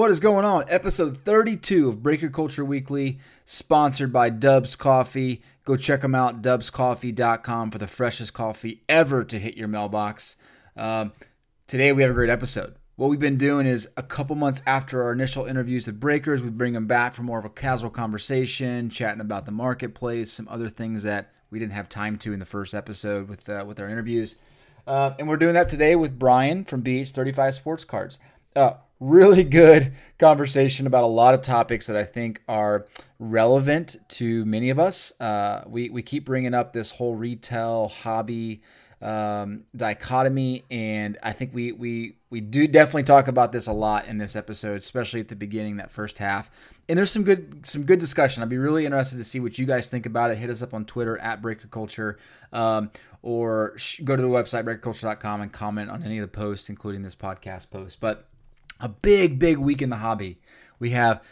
What is going on? Episode 32 of Breaker Culture Weekly, sponsored by Dubs Coffee. Go check them out, dubscoffee.com, for the freshest coffee ever to hit your mailbox. Um, today we have a great episode. What we've been doing is a couple months after our initial interviews with Breakers, we bring them back for more of a casual conversation, chatting about the marketplace, some other things that we didn't have time to in the first episode with uh, with our interviews. Uh, and we're doing that today with Brian from BH35 Sports Cards. Uh, really good conversation about a lot of topics that I think are relevant to many of us. Uh, we, we keep bringing up this whole retail hobby um, dichotomy, and I think we, we, we do definitely talk about this a lot in this episode, especially at the beginning, that first half. And there's some good some good discussion. I'd be really interested to see what you guys think about it. Hit us up on Twitter at Breaker Culture. Um, or go to the website breakerculture.com and comment on any of the posts, including this podcast post. But a big, big week in the hobby. We have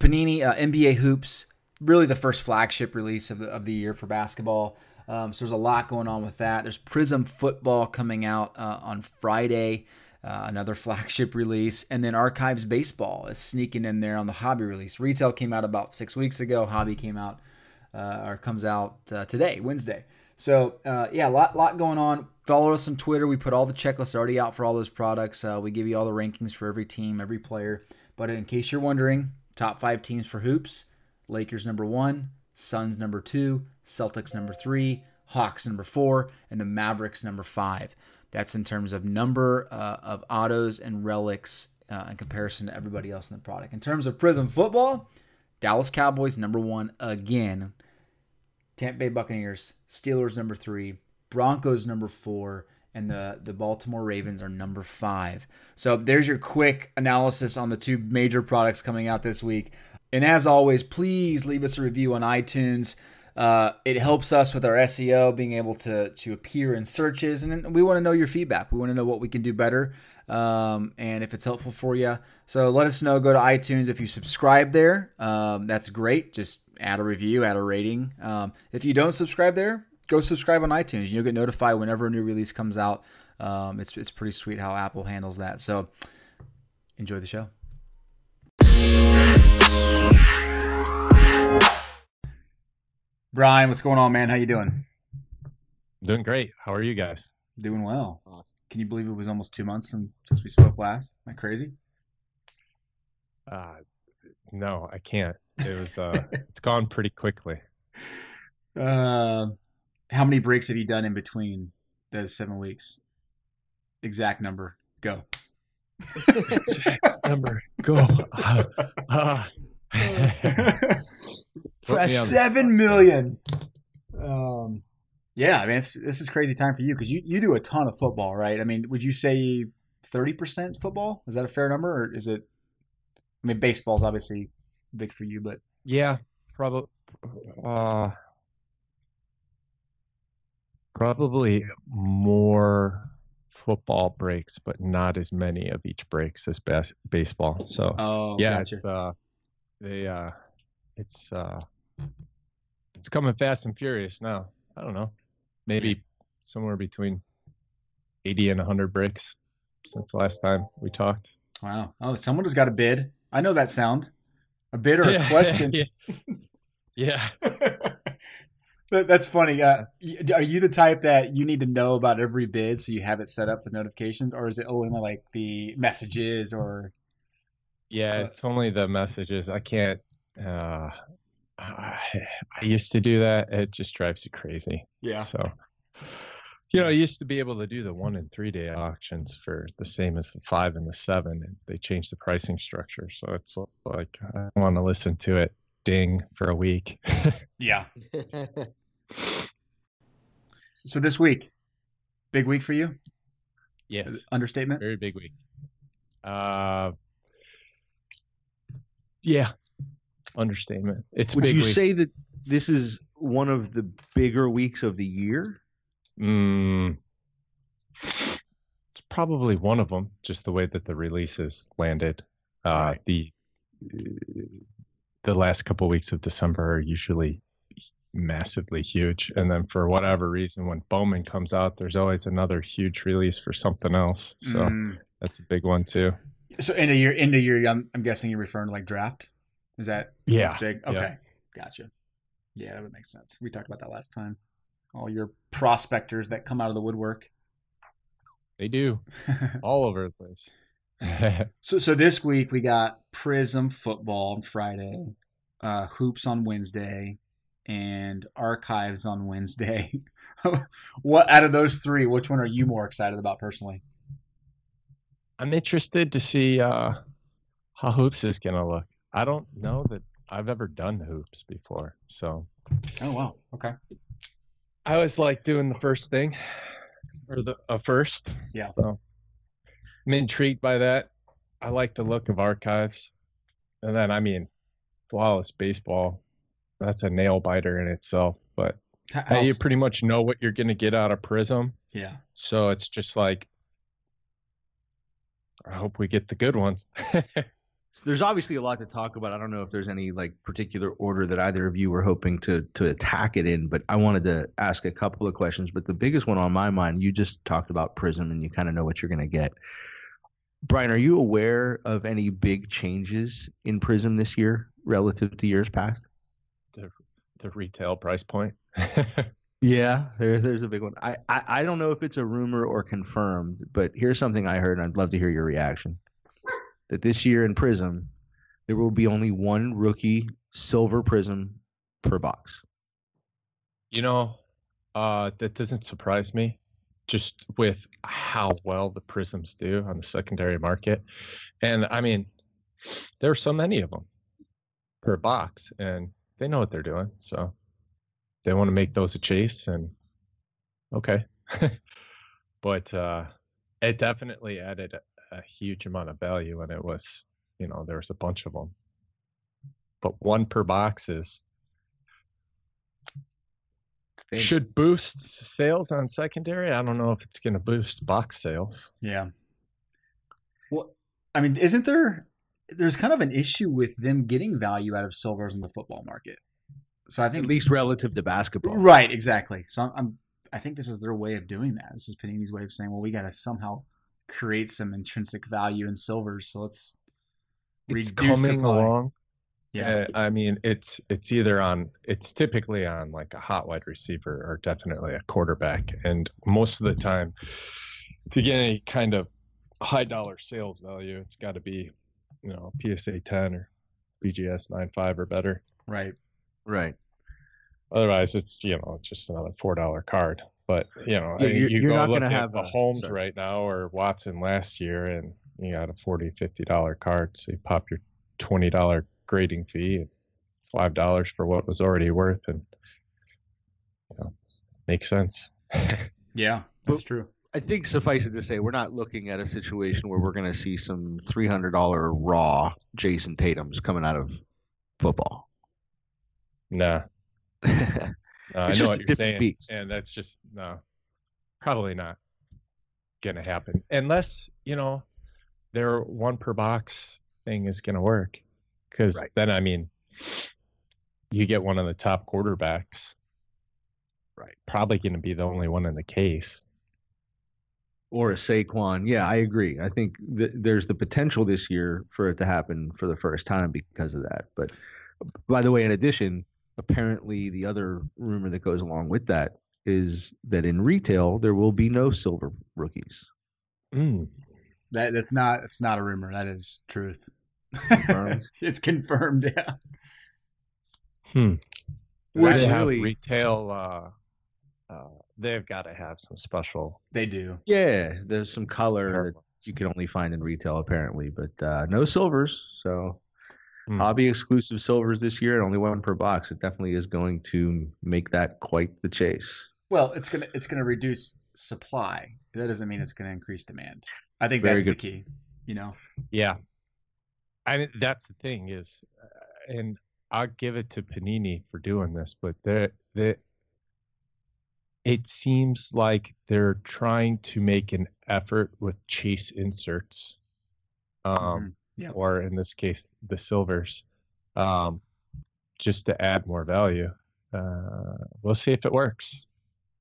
Panini uh, NBA Hoops, really the first flagship release of the, of the year for basketball. Um, so there's a lot going on with that. There's Prism Football coming out uh, on Friday, uh, another flagship release. And then Archives Baseball is sneaking in there on the hobby release. Retail came out about six weeks ago. Hobby came out uh, or comes out uh, today, Wednesday. So uh, yeah, a lot, lot going on. Follow us on Twitter. We put all the checklists already out for all those products. Uh, we give you all the rankings for every team, every player. But in case you're wondering, top five teams for hoops: Lakers number one, Suns number two, Celtics number three, Hawks number four, and the Mavericks number five. That's in terms of number uh, of autos and relics uh, in comparison to everybody else in the product. In terms of Prism football, Dallas Cowboys number one again. Tampa Bay Buccaneers, Steelers number three, Broncos number four, and the, the Baltimore Ravens are number five. So there's your quick analysis on the two major products coming out this week. And as always, please leave us a review on iTunes. Uh, it helps us with our SEO, being able to to appear in searches, and we want to know your feedback. We want to know what we can do better, um, and if it's helpful for you. So let us know. Go to iTunes if you subscribe there. Um, that's great. Just add a review, add a rating. Um, if you don't subscribe there, go subscribe on iTunes. You'll get notified whenever a new release comes out. Um, it's it's pretty sweet how Apple handles that. So enjoy the show. Brian, what's going on, man? How you doing? Doing great. How are you guys? Doing well. Awesome. Can you believe it was almost two months since we spoke last? Am I crazy? Uh, no, I can't. It was. Uh, it's gone pretty quickly. Uh, how many breaks have you done in between those seven weeks? Exact number. Go. Exact number. Go. Uh, uh. Seven million. Um, yeah, I mean, this is crazy time for you because you, you do a ton of football, right? I mean, would you say thirty percent football? Is that a fair number, or is it? I mean, baseball's obviously big for you, but yeah, probably. Uh, probably more football breaks, but not as many of each breaks as bas- baseball. So, oh, yeah, gotcha. it's uh, they uh, it's uh, it's coming fast and furious now. I don't know, maybe somewhere between eighty and hundred breaks since the last time we talked. Wow. Oh, someone has got a bid. I know that sound. A bid or a question. yeah. yeah. That's funny. Uh, are you the type that you need to know about every bid so you have it set up with notifications, or is it only like the messages or? Yeah, it's only the messages. I can't. Uh, I, I used to do that. It just drives you crazy. Yeah. So, you know, I used to be able to do the one and three day auctions for the same as the five and the seven, and they changed the pricing structure. So it's like I want to listen to it ding for a week. yeah. so this week, big week for you? Yes. Understatement? Very big week. Uh, yeah. Understatement. It's Would big you week. say that this is one of the bigger weeks of the year? Mm, it's probably one of them. Just the way that the releases landed. Uh, Right. The the last couple weeks of December are usually massively huge, and then for whatever reason, when Bowman comes out, there's always another huge release for something else. So Mm. that's a big one too. So end of year, end of year. I'm, I'm guessing you're referring to like draft. Is that Yeah. that's big? yeah. Okay, gotcha. Yeah, that would make sense. We talked about that last time. All your prospectors that come out of the woodwork. They do all over the place. So, so this week we got Prism football on Friday, uh, hoops on Wednesday, and archives on Wednesday. what out of those three? Which one are you more excited about personally? I'm interested to see uh, how hoops is gonna look. I don't know that I've ever done hoops before, so Oh wow, okay, I always like doing the first thing or the uh, first. Yeah. So I'm intrigued by that. I like the look of archives, and then I mean, flawless baseball. That's a nail biter in itself, but How- hey, you pretty much know what you're gonna get out of Prism. yeah. So it's just like, I hope we get the good ones. So there's obviously a lot to talk about. I don't know if there's any like particular order that either of you were hoping to to attack it in, but I wanted to ask a couple of questions. But the biggest one on my mind, you just talked about Prism, and you kind of know what you're going to get. Brian, are you aware of any big changes in Prism this year relative to years past? The retail price point. Yeah, there, there's a big one. I, I I don't know if it's a rumor or confirmed, but here's something I heard, and I'd love to hear your reaction. That this year in Prism, there will be only one rookie silver Prism per box. you know, uh, that doesn't surprise me, just with how well the prisms do on the secondary market, and I mean, there are so many of them per box, and they know what they're doing, so they want to make those a chase, and okay, but uh, it definitely added a, huge amount of value, and it was, you know, there was a bunch of them, but one per box is Thank- should boost sales on secondary. I don't know if it's going to boost box sales. Yeah. Well, I mean, isn't there? There's kind of an issue with them getting value out of silvers in the football market. So I think At think, least relative to basketball. right, exactly. So I'm, I'm, I think this is their way of doing that. This is Panini's way of saying, well, we got to somehow create some intrinsic value in silvers. So let's It's reduce coming supply. along. Yeah. Uh, I mean, it's it's either on it's typically on like a hot wide receiver or definitely a quarterback, and most of the time, to get any kind of high dollar sales value, it's got to be, you know, PSA 10 or BGS 9.5 or better. Right. Right. Otherwise, it's you know just another four dollar card. But you know, Yeah, you're- you you're go not look gonna at have the a- Holmes sorry. right now or Watson last year, and you got a 40 50 dollar card. So you pop your twenty dollar grading fee, and five dollars for what was already worth, and you know, makes sense. Yeah, that's true. I think suffice it to say, we're not looking at a situation where we're going to see some three hundred dollar raw Jayson Tatum's coming out of football. nah, no, I know what you're saying, beast. and that's just no, probably not gonna happen unless you know their one per box thing is gonna work. Because Right. then, I mean, you get one of the top quarterbacks, Right. Probably gonna be the only one in the case. Or a Saquon. Yeah, I agree. I think th- there's the potential this year for it to happen for the first time because of that. But by the way, in addition, apparently the other rumor that goes along with that is that in retail there will be no silver rookies. Mm. That that's not it's not a rumor. That is truth. Confirmed? it's confirmed. Yeah. Hmm. Which really- retail. Uh, uh, they've got to have some special. They do. Yeah, there's some color that you can only find in retail apparently, but uh, no silvers. So Hmm. hobby exclusive silvers this year and only one per box. It definitely is going to make that quite the chase. Well, it's gonna it's gonna reduce supply. That doesn't mean it's gonna increase demand. I think Very that's good. the key. You know. Yeah, I mean that's the thing is, uh, and I'll give it to Panini for doing this, but they they it seems like they're trying to make an effort with chase inserts, um, Mhm. Yep. or in this case the silvers, um, just to add more value. Uh, we'll see if it works.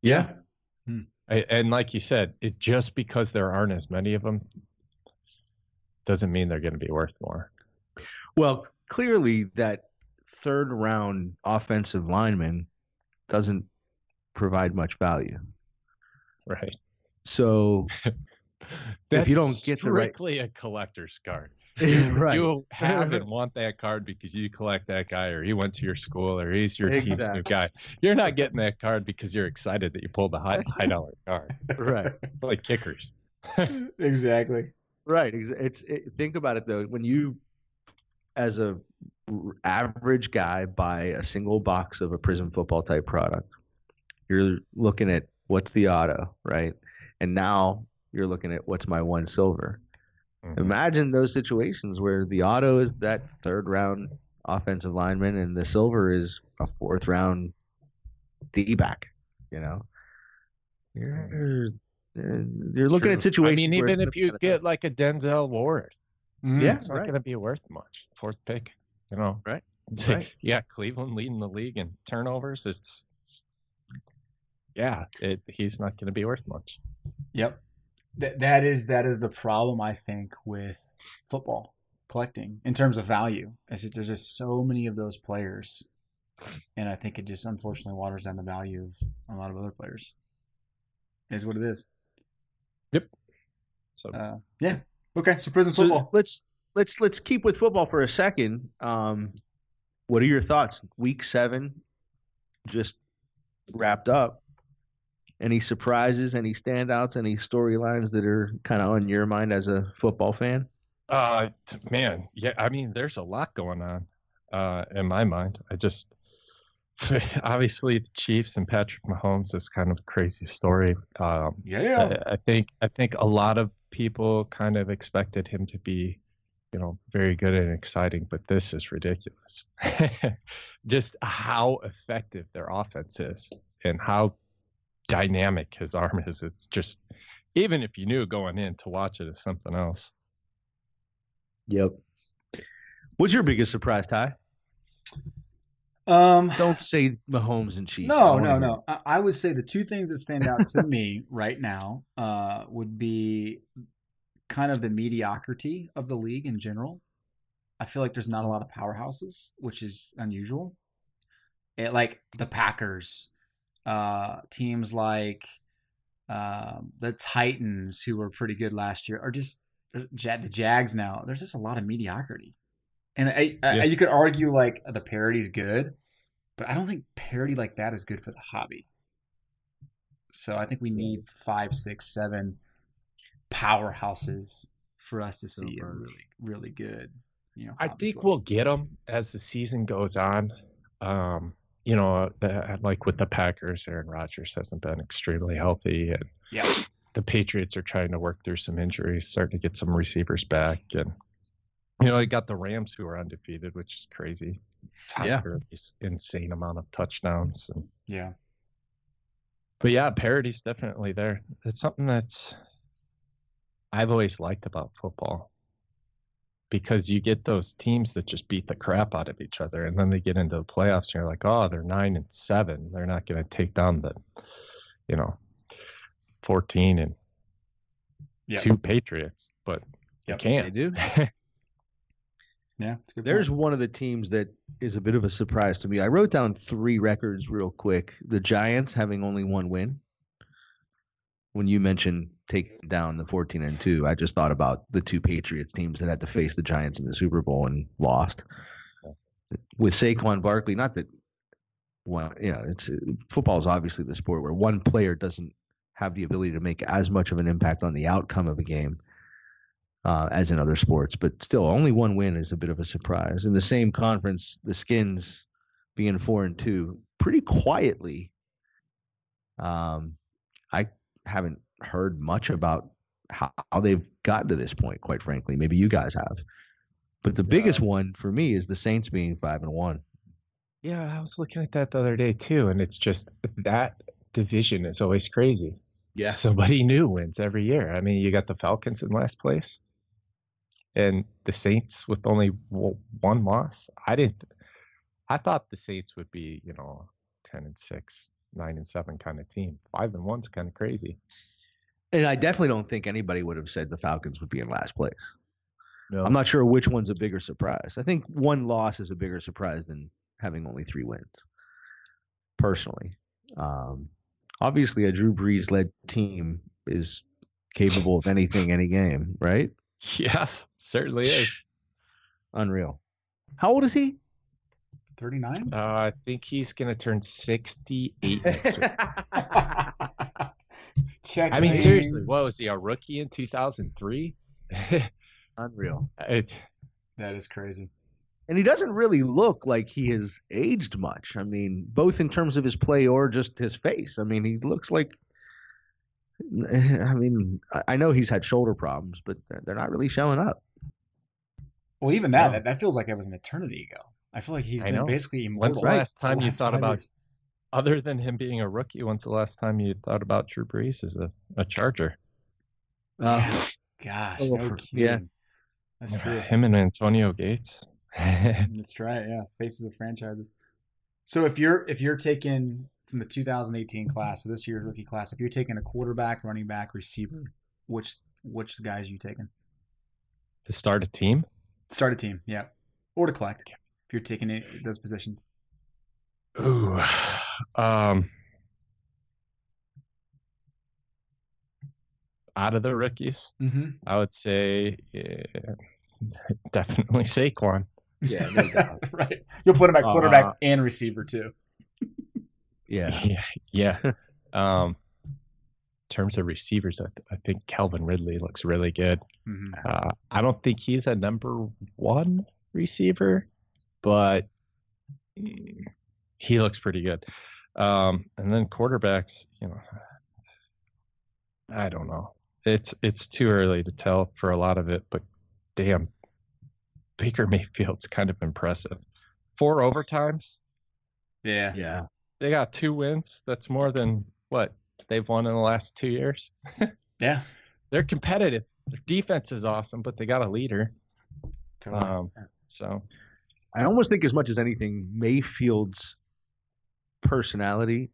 Yeah. I, and like you said, it just because there aren't as many of them doesn't mean they're going to be worth more. Well, clearly that third round offensive lineman doesn't provide much value. Right. So That's you don't get the right- strictly a collector's card. right. You have and want that card because you collect that guy, or he went to your school, or he's your team's new guy. You're not getting that card because you're excited that you pulled a high high dollar card, right. like kickers. exactly. Right. It's it, think about it though. When you, as a r- average guy, buy a single box of a Prism football type product, you're looking at what's the auto, right? And now you're looking at what's my one silver. Mhm. Imagine those situations where the auto is that third round offensive lineman and the silver is a fourth round D back. You know, mm-hmm. you're uh, you're looking True. at situations. I mean, even if you get like a Denzel Ward, mm-hmm. Yeah, it's not right. going to be worth much. Fourth pick, you know. Right. Right. yeah, Cleveland leading the league in turnovers. It's yeah, it, he's not going to be worth much. Yep. That that is that is the problem I think with football collecting in terms of value. Is that there's just so many of those players, and I think it just unfortunately waters down the value of a lot of other players. Is what it is. Yep. So Uh, yeah. Okay. So Prism So football. let's let's let's keep with football for a second. Um, what are your thoughts? Week seven just wrapped up. Any surprises? Any standouts? Any storylines that are kind of on your mind as a football fan? Uh, man, yeah. I mean, there's a lot going on, uh, in my mind. I just obviously the Chiefs and Patrick Mahomes is kind of a crazy story. Um, Yeah. I, I think I think a lot of people kind of expected him to be, you know, very good and exciting, but this is ridiculous. just how effective their offense is and how dynamic his arm is. It's just even if you knew going in to watch it is something else. Yep. What's your biggest surprise, Ty? Um. Don't say Mahomes and Chiefs. I No, no, no. I, I would say the two things that stand out to me right now uh, would be kind of the mediocrity of the league in general. I feel like there's not a lot of powerhouses, which is unusual. It, like the Packers, uh, teams like um, the Titans, who were pretty good last year, are just the Jags now. There's just a lot of mediocrity, and I, I, Yeah. you could argue like the parity's good, but I don't think parody like that is good for the hobby. So I think we need five, six, seven powerhouses for us to see really, really good. You know, I think we'll get them as the season goes on. Um, you know, uh, uh, like with the Packers, Aaron Rodgers hasn't been extremely healthy, and Yeah. the Patriots are trying to work through some injuries, starting to get some receivers back, and you know, you got the Rams who are undefeated, which is crazy. Yeah. Insane amount of touchdowns, and Yeah. but yeah, parity's definitely there. It's something that's I've always liked about football because you get those teams that just beat the crap out of each other, and then they get into the playoffs, and you're like, oh, they're nine and seven. They're not going to take down the, you know, fourteen and Yeah. two Patriots, but Yep, they They can't. do. Yeah. Good There's point. one of the teams that is a bit of a surprise to me. I wrote down three records real quick. The Giants having only one win. When you mentioned taking down the 14 and 2, I just thought about the two Patriots teams that had to face the Giants in the Super Bowl and lost. With Saquon Barkley, not that well, you know, it's football is obviously the sport where one player doesn't have the ability to make as much of an impact on the outcome of a game uh, as in other sports, but still, only one win is a bit of a surprise. In the same conference, the Skins being four and two, pretty quietly. Um, haven't heard much about how, how they've gotten to this point. Quite frankly, maybe you guys have. But the biggest one for me is the Saints being five and one. Yeah, I was looking at that the other day too, and it's just that division is always crazy. Yeah. somebody new wins every year. I mean, you got the Falcons in last place, and the Saints with only one loss. I didn't. I thought the Saints would be, you know, ten and six, nine and seven kind of team. Five and one's kind of crazy. And I definitely don't think anybody would have said the Falcons would be in last place. No. I'm not sure which one's a bigger surprise. I think one loss is a bigger surprise than having only three wins. Personally, um, obviously, a Drew Brees led team is capable of anything, any game, right? Yes, certainly is. Unreal. How old is he? 39? Uh, I think he's gonna turn 68 next year. Check. I mean, seriously, what was he a rookie in 2003? Unreal. It, That is crazy. And he doesn't really look like he has aged much. I mean, both in terms of his play or just his face. I mean, he looks like. I mean, I- I know he's had shoulder problems, but they're- they're not really showing up. Well, even that, No. that, that feels like it was an eternity ago. I feel like he's I been know. basically immortal. when's the last time you last thought about, years. other than him being a rookie, when's the last time you thought about Drew Brees as a, a Charger? Oh, yeah. Gosh, Oh, no yeah. That's true. Him and Antonio Gates. That's right. Yeah, faces of franchises. So if you're if you're taking from the 2018 class, so this year's rookie class, if you're taking a quarterback, running back, receiver, which which guys are you taking? to start a team? Start a team, yeah, or to collect if you're taking it, those positions. Ooh. Um, out of the rookies, Mm-hmm. I would say yeah, definitely Saquon. Yeah, no doubt. right. You'll put him at quarterback Uh, and receiver too. Yeah. Yeah, yeah. Um, in terms of receivers, I, I think Calvin Ridley looks really good. Mm-hmm. Uh, I don't think he's a number one receiver, but mm, he looks pretty good. Um, and then quarterbacks, you know, I don't know. It's it's too early to tell for a lot of it, but damn, Baker Mayfield's kind of impressive. Four overtimes, Yeah. Yeah. they got two wins. That's more than what they've won in the last two years. Yeah. They're competitive. Their defense is awesome, but they got a leader. Totally. Um, so I almost think as much as anything, Mayfield's personality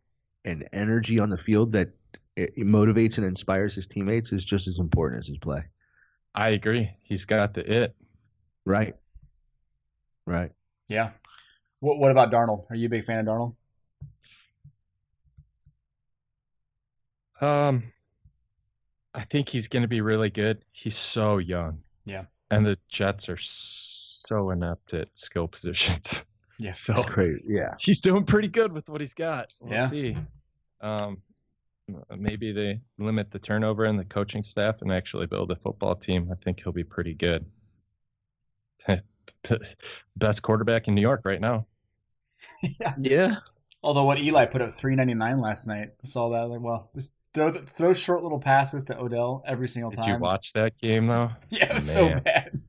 and energy on the field that it, it motivates and inspires his teammates is just as important as his play. I agree. He's got the it. Right. Right. yeah. What What about Darnold? Are you a big fan of Darnold? Um, I think he's going to be really good. He's so young. Yeah. And the Jets are so inept at skill positions. Yeah. So It's crazy. Yeah. he's doing pretty good with what he's got. We'll Yeah. see. Um, maybe they limit the turnover in the coaching staff and actually build a football team. I think he'll be pretty good. Best quarterback in New York right now. yeah. Yeah. Although what Eli put up 399 last night, I saw that. Like, well, just throw the, throw short little passes to Odell every single time. Did you watch that game though? Yeah, it was so bad.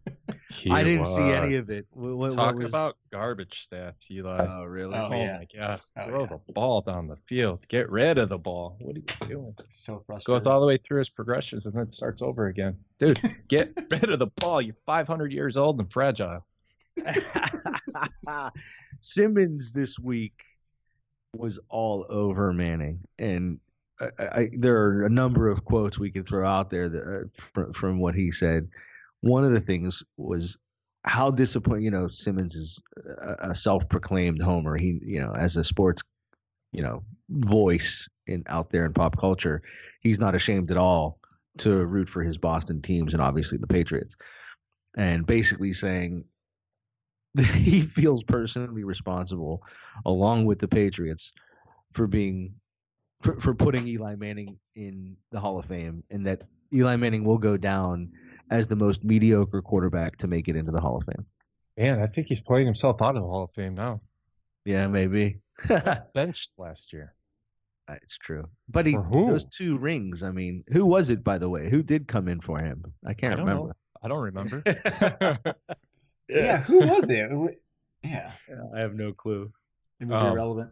He I didn't see any of it. What, what, Talk what was... about garbage stats, Eli. Oh, really? Oh, Oh, yeah. my god! Oh, Throw yeah. the ball down the field. Get rid of the ball. What are you doing? So frustrating. Goes all the way through his progressions and then starts over again. Dude, get rid of the ball. You're 500 years old and fragile. Simmons this week was all over Manning, and I, I, there are a number of quotes we can throw out there that, uh, from, from what he said. One of the things was how disappointed. You know, Simmons is a, a self-proclaimed homer. He, you know, as a sports, you know, voice in out there in pop culture, he's not ashamed at all to root for his Boston teams and obviously the Patriots. And basically saying that he feels personally responsible, along with the Patriots, for being for, for putting Eli Manning in the Hall of Fame, and that Eli Manning will go down as the most mediocre quarterback to make it into the Hall of Fame. Man, I think he's playing himself out of the Hall of Fame now. Yeah, maybe. Benched last year. it's true. But he For those two rings. I mean, who was it by the way? Who did come in for him? I can't I remember. know. I don't remember. yeah, who was it? Yeah, I have no clue. it was Um, irrelevant.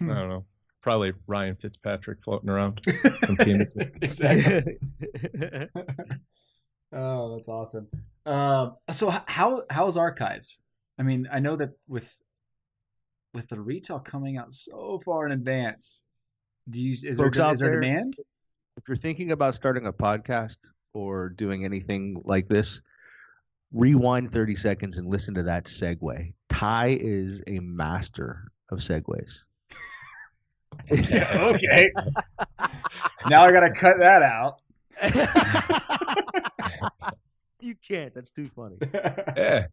I don't know. Probably Ryan Fitzpatrick floating around. from team. exactly. Oh, that's awesome. Um, so how how's archives? I mean, I know that with with the retail coming out so far in advance, do you is there Folks out is there there- demand? if you're thinking about starting a podcast or doing anything like this, rewind 30 seconds and listen to that segue. Ty is a master of segues. okay. now I got to cut that out. you can't. That's too funny. Yeah.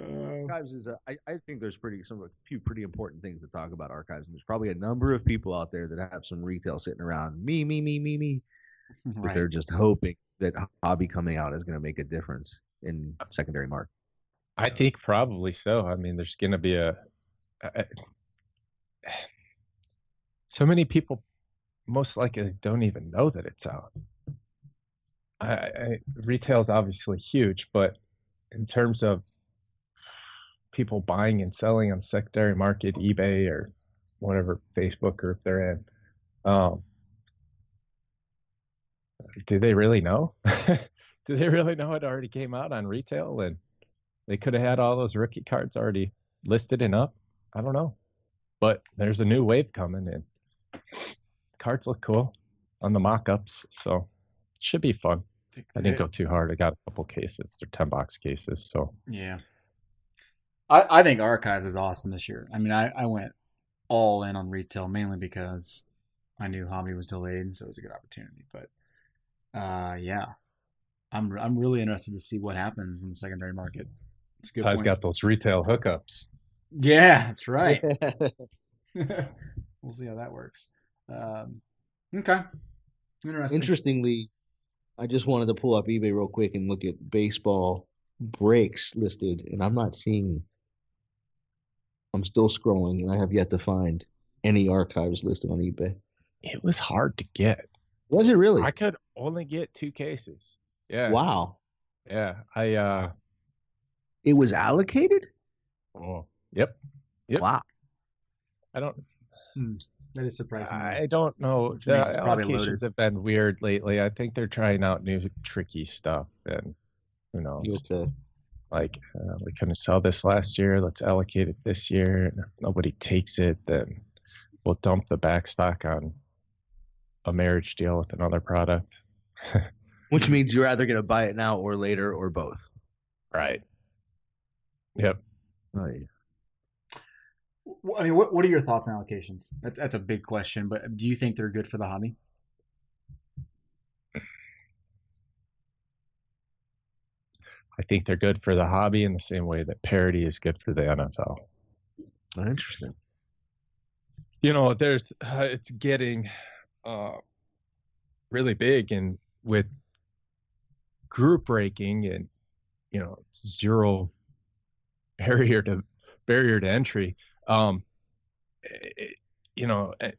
Uh, archives is a, I, I think there's pretty some a few pretty important things to talk about archives and there's probably a number of people out there that have some retail sitting around me me me me me but they're just hoping that hobby coming out is going to make a difference in secondary market I think probably so. I mean, there's going to be a, a- so many people most likely don't even know that it's out. I, I, retail is obviously huge, but in terms of people buying and selling on secondary market, eBay or whatever Facebook group they're in, um, do they really know? do they really know it already came out on retail and they could have had all those rookie cards already listed and up. I don't know. But there's a new wave coming and cards look cool on the mock ups. So should be fun. I didn't go too hard. I got a couple cases. They're 10 box cases. So Yeah. I, I think Archives is awesome this year. I mean, I, I went all in on retail mainly because I knew Hobby was delayed, so it was a good opportunity. But uh, yeah, I'm I'm really interested to see what happens in the secondary market. It's a good Ty's point. got those retail hookups. Yeah, that's right. we'll see how that works. Um, okay, interesting. interestingly i just wanted to pull up ebay real quick and look at baseball breaks listed and i'm not seeing i'm still scrolling and i have yet to find any archives listed on ebay It was hard to get. was it really I could only get two cases. Yeah. wow Yeah. I, uh, it was allocated oh, yep. Yep. wow I don't, That is surprising. I don't know. The means it's probably allocations have been weird lately. I think they're trying out new tricky stuff, and who knows? okay Like uh, we couldn't sell this last year. Let's allocate it this year. And if nobody takes it, then we'll dump the back stock on a marriage deal with another product. which means you're either going to buy it now or later or both Right. Yep. oh, yeah. Wh- I mean, what what are your thoughts on allocations? That's that's a big question, but do you think they're good for the hobby? I think they're good for the hobby in the same way that parity is good for the NFL. Oh, interesting you know there's uh, it's getting uh really big and with group breaking and you know zero barrier to barrier to entry um it, you know a,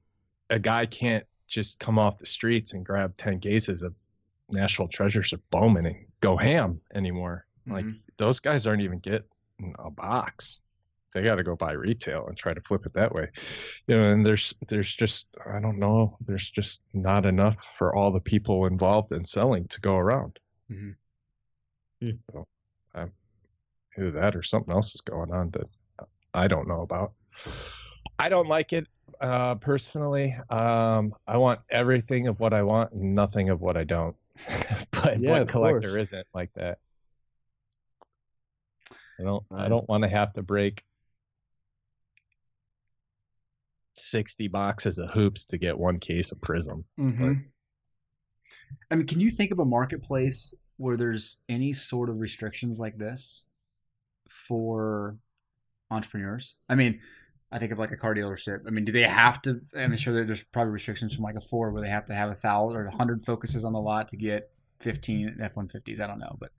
a guy can't just come off the streets and grab 10 cases of national treasures of bowman and go ham anymore like Mhm. those guys aren't even getting a box they got to go buy retail and try to flip it that way you know and there's there's just i don't know there's just not enough for all the people involved in selling to go around Mhm. Hmm. so um, either that or something else is going on that i don't know about i don't like it uh personally um i want everything of what i want and nothing of what i don't but Yeah, what collector course. isn't like that i don't i don't want to have to break 60 boxes of hoops to get one case of prism Mhm. I mean, can you think of a marketplace where there's any sort of restrictions like this for entrepreneurs? I mean, I think of like a car dealership. I mean, do they have to? I'm sure there's probably restrictions from like a Ford where they have to have a thousand or a hundred focuses on the lot to get 15 F-150s. I don't know, but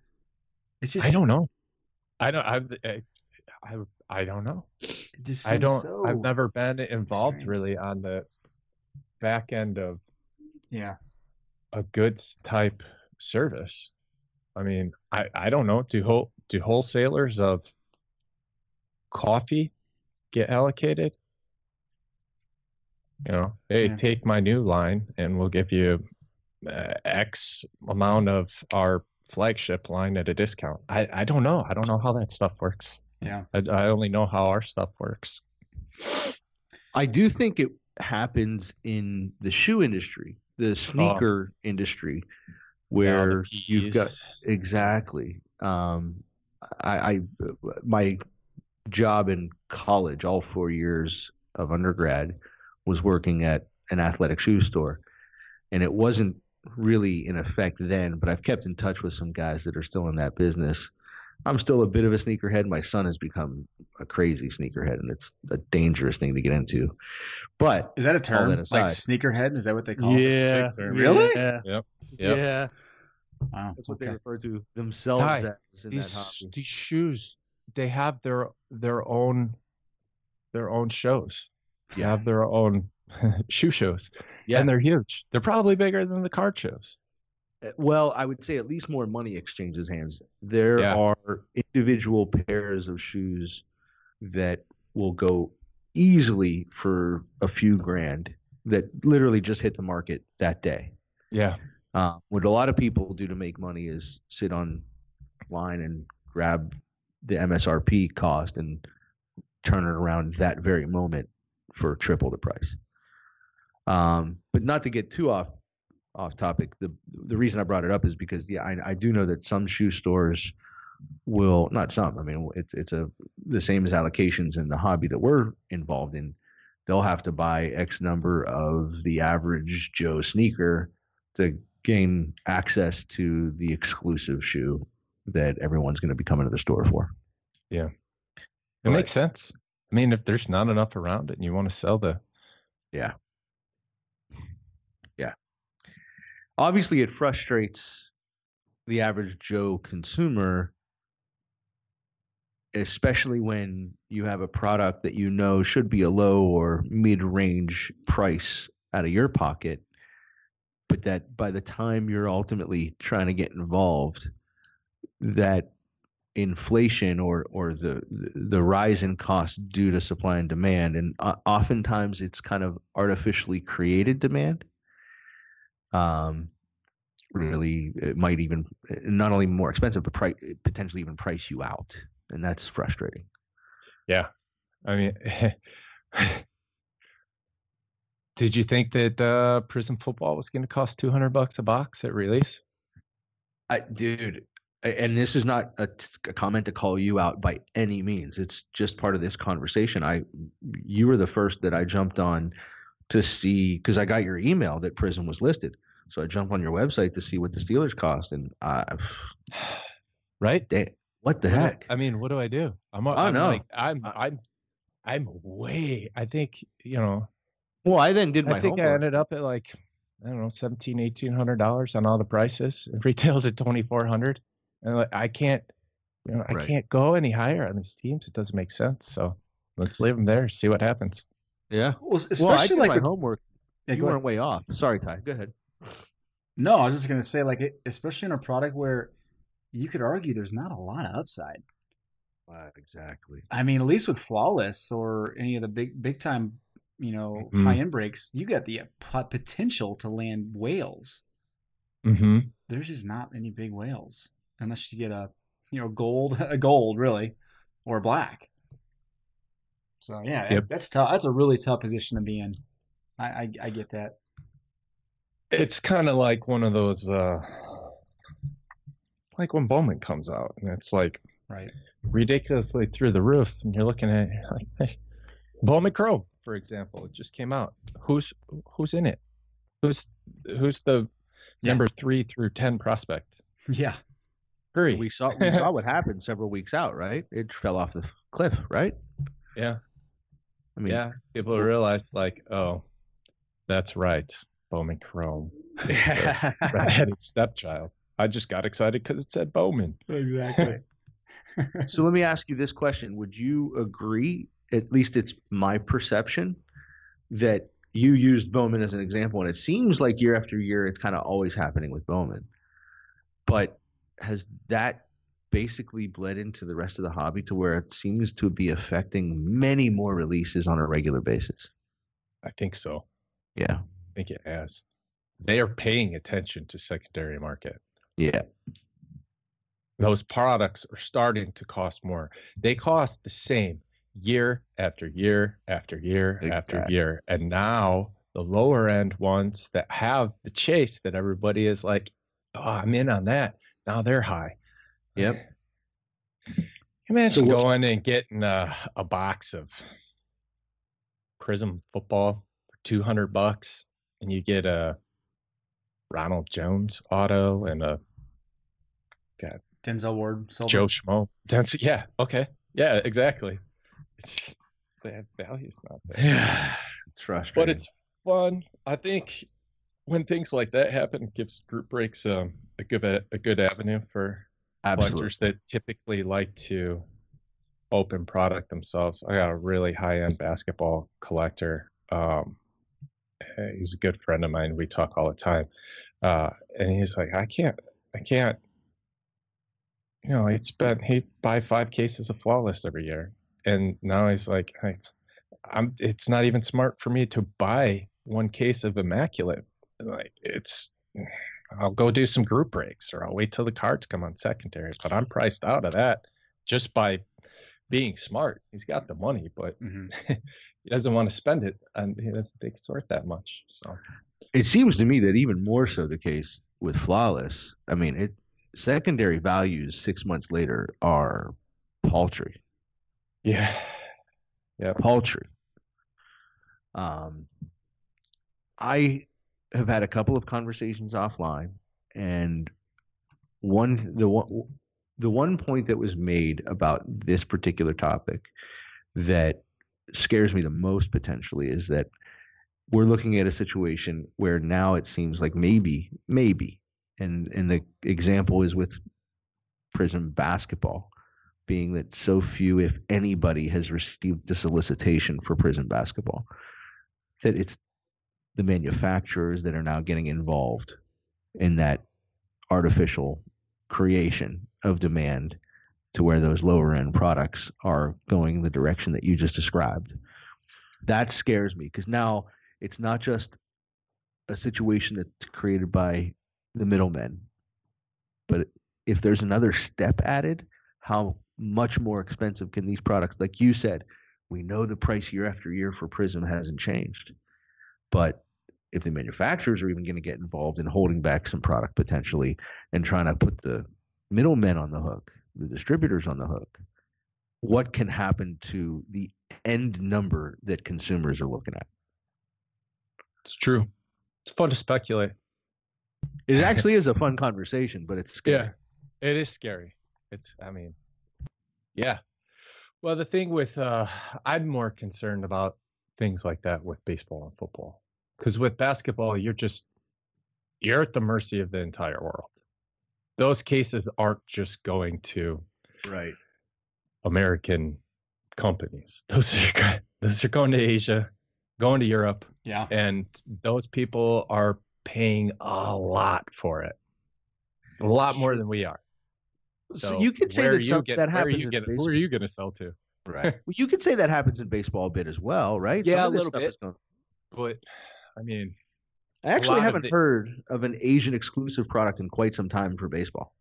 it's just i don't know i don't i i, eh, I, I don't know It just i don't so- i've never been involved strange. really on the back end of Yeah. a goods type service. I mean, I, I don't know. Do whole, do wholesalers of coffee get allocated? You know, hey, Yeah. take my new line, and we'll give you uh, X amount of our flagship line at a discount. I, I don't know. I don't know how that stuff works. Yeah. I, I only know how our stuff works. I do think it happens in the shoe industry, the sneaker industry, where you've got exactly. Um, I, I my job in college, all four years of undergrad, was working at an athletic shoe store, and it wasn't really in effect then. But I've kept in touch with some guys that are still in that business. I'm still a bit of a sneakerhead. My son has become a crazy sneakerhead, and it's a dangerous thing to get into. But Is that a term? that Like sneakerhead? Is that what they call it? yeah, Big. Really? Yeah, Yep. Yep. yeah. Wow. That's what okay. they refer to themselves Ty, as in that These hobby. these shoes, they have their their own their own shows. You have their own shoe shows. Yeah. And they're huge. They're probably bigger than the card shows. Uh, Well, I would say at least more money exchanges hands. There Yeah. are individual pairs of shoes that will go easily for a few grand that literally just hit the market that day. Yeah. Uh, what a lot of people do to make money is sit online and grab the MSRP cost and turn it around that very moment for triple the price. Um, but not to get too off off topic, the the reason I brought it up is because yeah, I, I do know that some shoe stores will not some. I mean, it's it's a the same as allocations in the hobby that we're involved in. They'll have to buy X number of the average Joe sneaker to gain access to the exclusive shoe that everyone's going to be coming to the store for. Yeah. It Right. makes sense. I mean, if there's not enough around it and you want to sell the Yeah. Yeah. Obviously, it frustrates the average Joe consumer, especially when you have a product that you know should be a low or mid range price out of your pocket, but that by the time you're ultimately trying to get involved, that inflation or or the the rise in cost due to supply and demand and oftentimes it's kind of artificially created demand um really it might even not only more expensive but pri- potentially even price you out and that's frustrating Yeah. I mean, did you think that uh, Prism football was going to cost 200 bucks a box at release? I, dude, and this is not a, t- a comment to call you out by any means. It's just part of this conversation. I, you were the first that I jumped on to see because I got your email that Prism was listed. So I jumped on your website to see what the Steelers cost, and I, Right? da- what the What do- heck? I mean, what do I do? I'm, I oh, I'm know. like, I'm, I'm, I'm way, I think, you know, Well, I then did my I think I ended up at like, I don't know, 17, 1800 dollars on all the prices. And retails at 2400 And like, I can't, you know, I Right. can't go any higher on these teams. It doesn't make sense. So let's leave them there, see what happens. yeah. Well, especially Well, I did like my with- homework. Yeah, you weren't way off. Sorry, Ty. Go ahead. No, I was just gonna say, like, it, especially in a product where you could argue there's not a lot of upside. Uh, exactly. I mean, at least with flawless or any of the big, big time, you know, Mhm. high end breaks, you got the potential to land whales. Mm-hmm. There's just not any big whales unless you get a, you know, gold, a gold really, or black. So yeah, Yep. that's tough. That's a really tough position to be in. I, I, I get that. It's kind of like one of those, uh, like when Bowman comes out and it's like Right. ridiculously through the roof, and you're looking at you're like, hey, Bowman Chrome, for example, it just came out. Who's who's in it? Who's who's the Yeah. number three through ten prospect? Yeah. Hurry. We saw we saw what happened several weeks out, right? It fell off the cliff, right? yeah, I mean, yeah. People realized like, oh, that's right, Bowman Chrome, redheaded stepchild. I just got excited because it said Bowman. exactly. so let me ask you this question: Would you agree? At least it's my perception that you used Bowman as an example, and it seems like year after year, it's kind of always happening with Bowman. But has that basically bled into the rest of the hobby to where it seems to be affecting many more releases on a regular basis? I think so. Yeah, I think it has. They are paying attention to secondary market. yeah, those products are starting to cost more. They cost the same year after year after year after year. And now the lower end ones that have the chase that everybody is like, oh, I'm in on that. Now they're high. Yep. Imagine So going and getting a, a box of Prism football for two hundred bucks, and you get a Ronald Jones auto and a Denzel Ward, Silver. Joe Schmo. That's, yeah, okay, yeah, exactly. It's just the value's not there, Yeah, it's frustrating. but it's fun. I think when things like that happen, gives group breaks um, a good a good avenue for absolutely collectors that typically like to open product themselves. I got a really high end basketball collector. Um, he's a good friend of mine. We talk all the time. Uh, and he's like, I can't, I can't, you know, it's been, he buy five cases of flawless every year. And now he's like, I, I'm, it's not even smart for me to buy one case of immaculate. Like it's, I'll go do some group breaks or I'll wait till the cards come on secondary. But I'm priced out of that just by being smart. He's got the money, but Mhm. he doesn't want to spend it and he doesn't think it's worth that much. So it seems to me that even more so the case with flawless. I mean, it secondary values six months later are paltry, Yeah. yeah. paltry. Um, I have had a couple of conversations offline, and one the one the one point that was made about this particular topic that scares me the most potentially is that we're looking at a situation where now it seems like maybe maybe and and the example is with Prism basketball being that so few if anybody has received a solicitation for Prism basketball that it's the manufacturers that are now getting involved in that artificial creation of demand to where those lower end products are going the direction that you just described. That scares me because now it's not just a situation that's created by the middlemen, but if there's another step added, how much more expensive can these products, like you said, we know the price year after year for Prism hasn't changed. But if the manufacturers are even going to get involved in holding back some product potentially and trying to put the middlemen on the hook, the distributors on the hook, what can happen to the end number that consumers are looking at? It's true. It's fun to speculate. It actually is a fun conversation, but it's scary. Yeah, it is scary. It's, I mean, yeah. Well, the thing with, uh, I'm more concerned about things like that with baseball and football. Because with basketball, you're just, you're at the mercy of the entire world. Those cases aren't just going to Right. American companies. Those are, those are going to Asia, going to Europe, Yeah. and those people are paying a lot for it. A lot more than we are. So, you could say that you some, get- that where happens you in get- baseball. Who are you going to sell to? Right. Well, you could say that happens in baseball a bit as well, right? Yeah, a little bit. going- But I mean, I actually haven't the- heard of an Asian exclusive product in quite some time for baseball.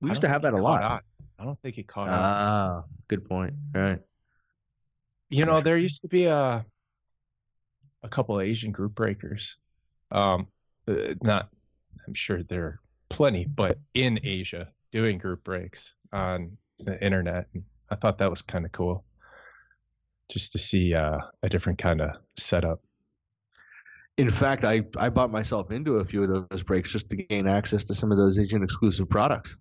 We used to have that a lot. on. I don't think it caught on. Ah, good point. All right. You know, there used to be a a couple of Asian group breakers. Um, uh, not, I'm sure there are plenty, but in Asia doing group breaks on the internet. I thought that was kind of cool, just to see uh, a different kind of setup. In fact, I, I bought myself into a few of those breaks just to gain access to some of those Asian exclusive products.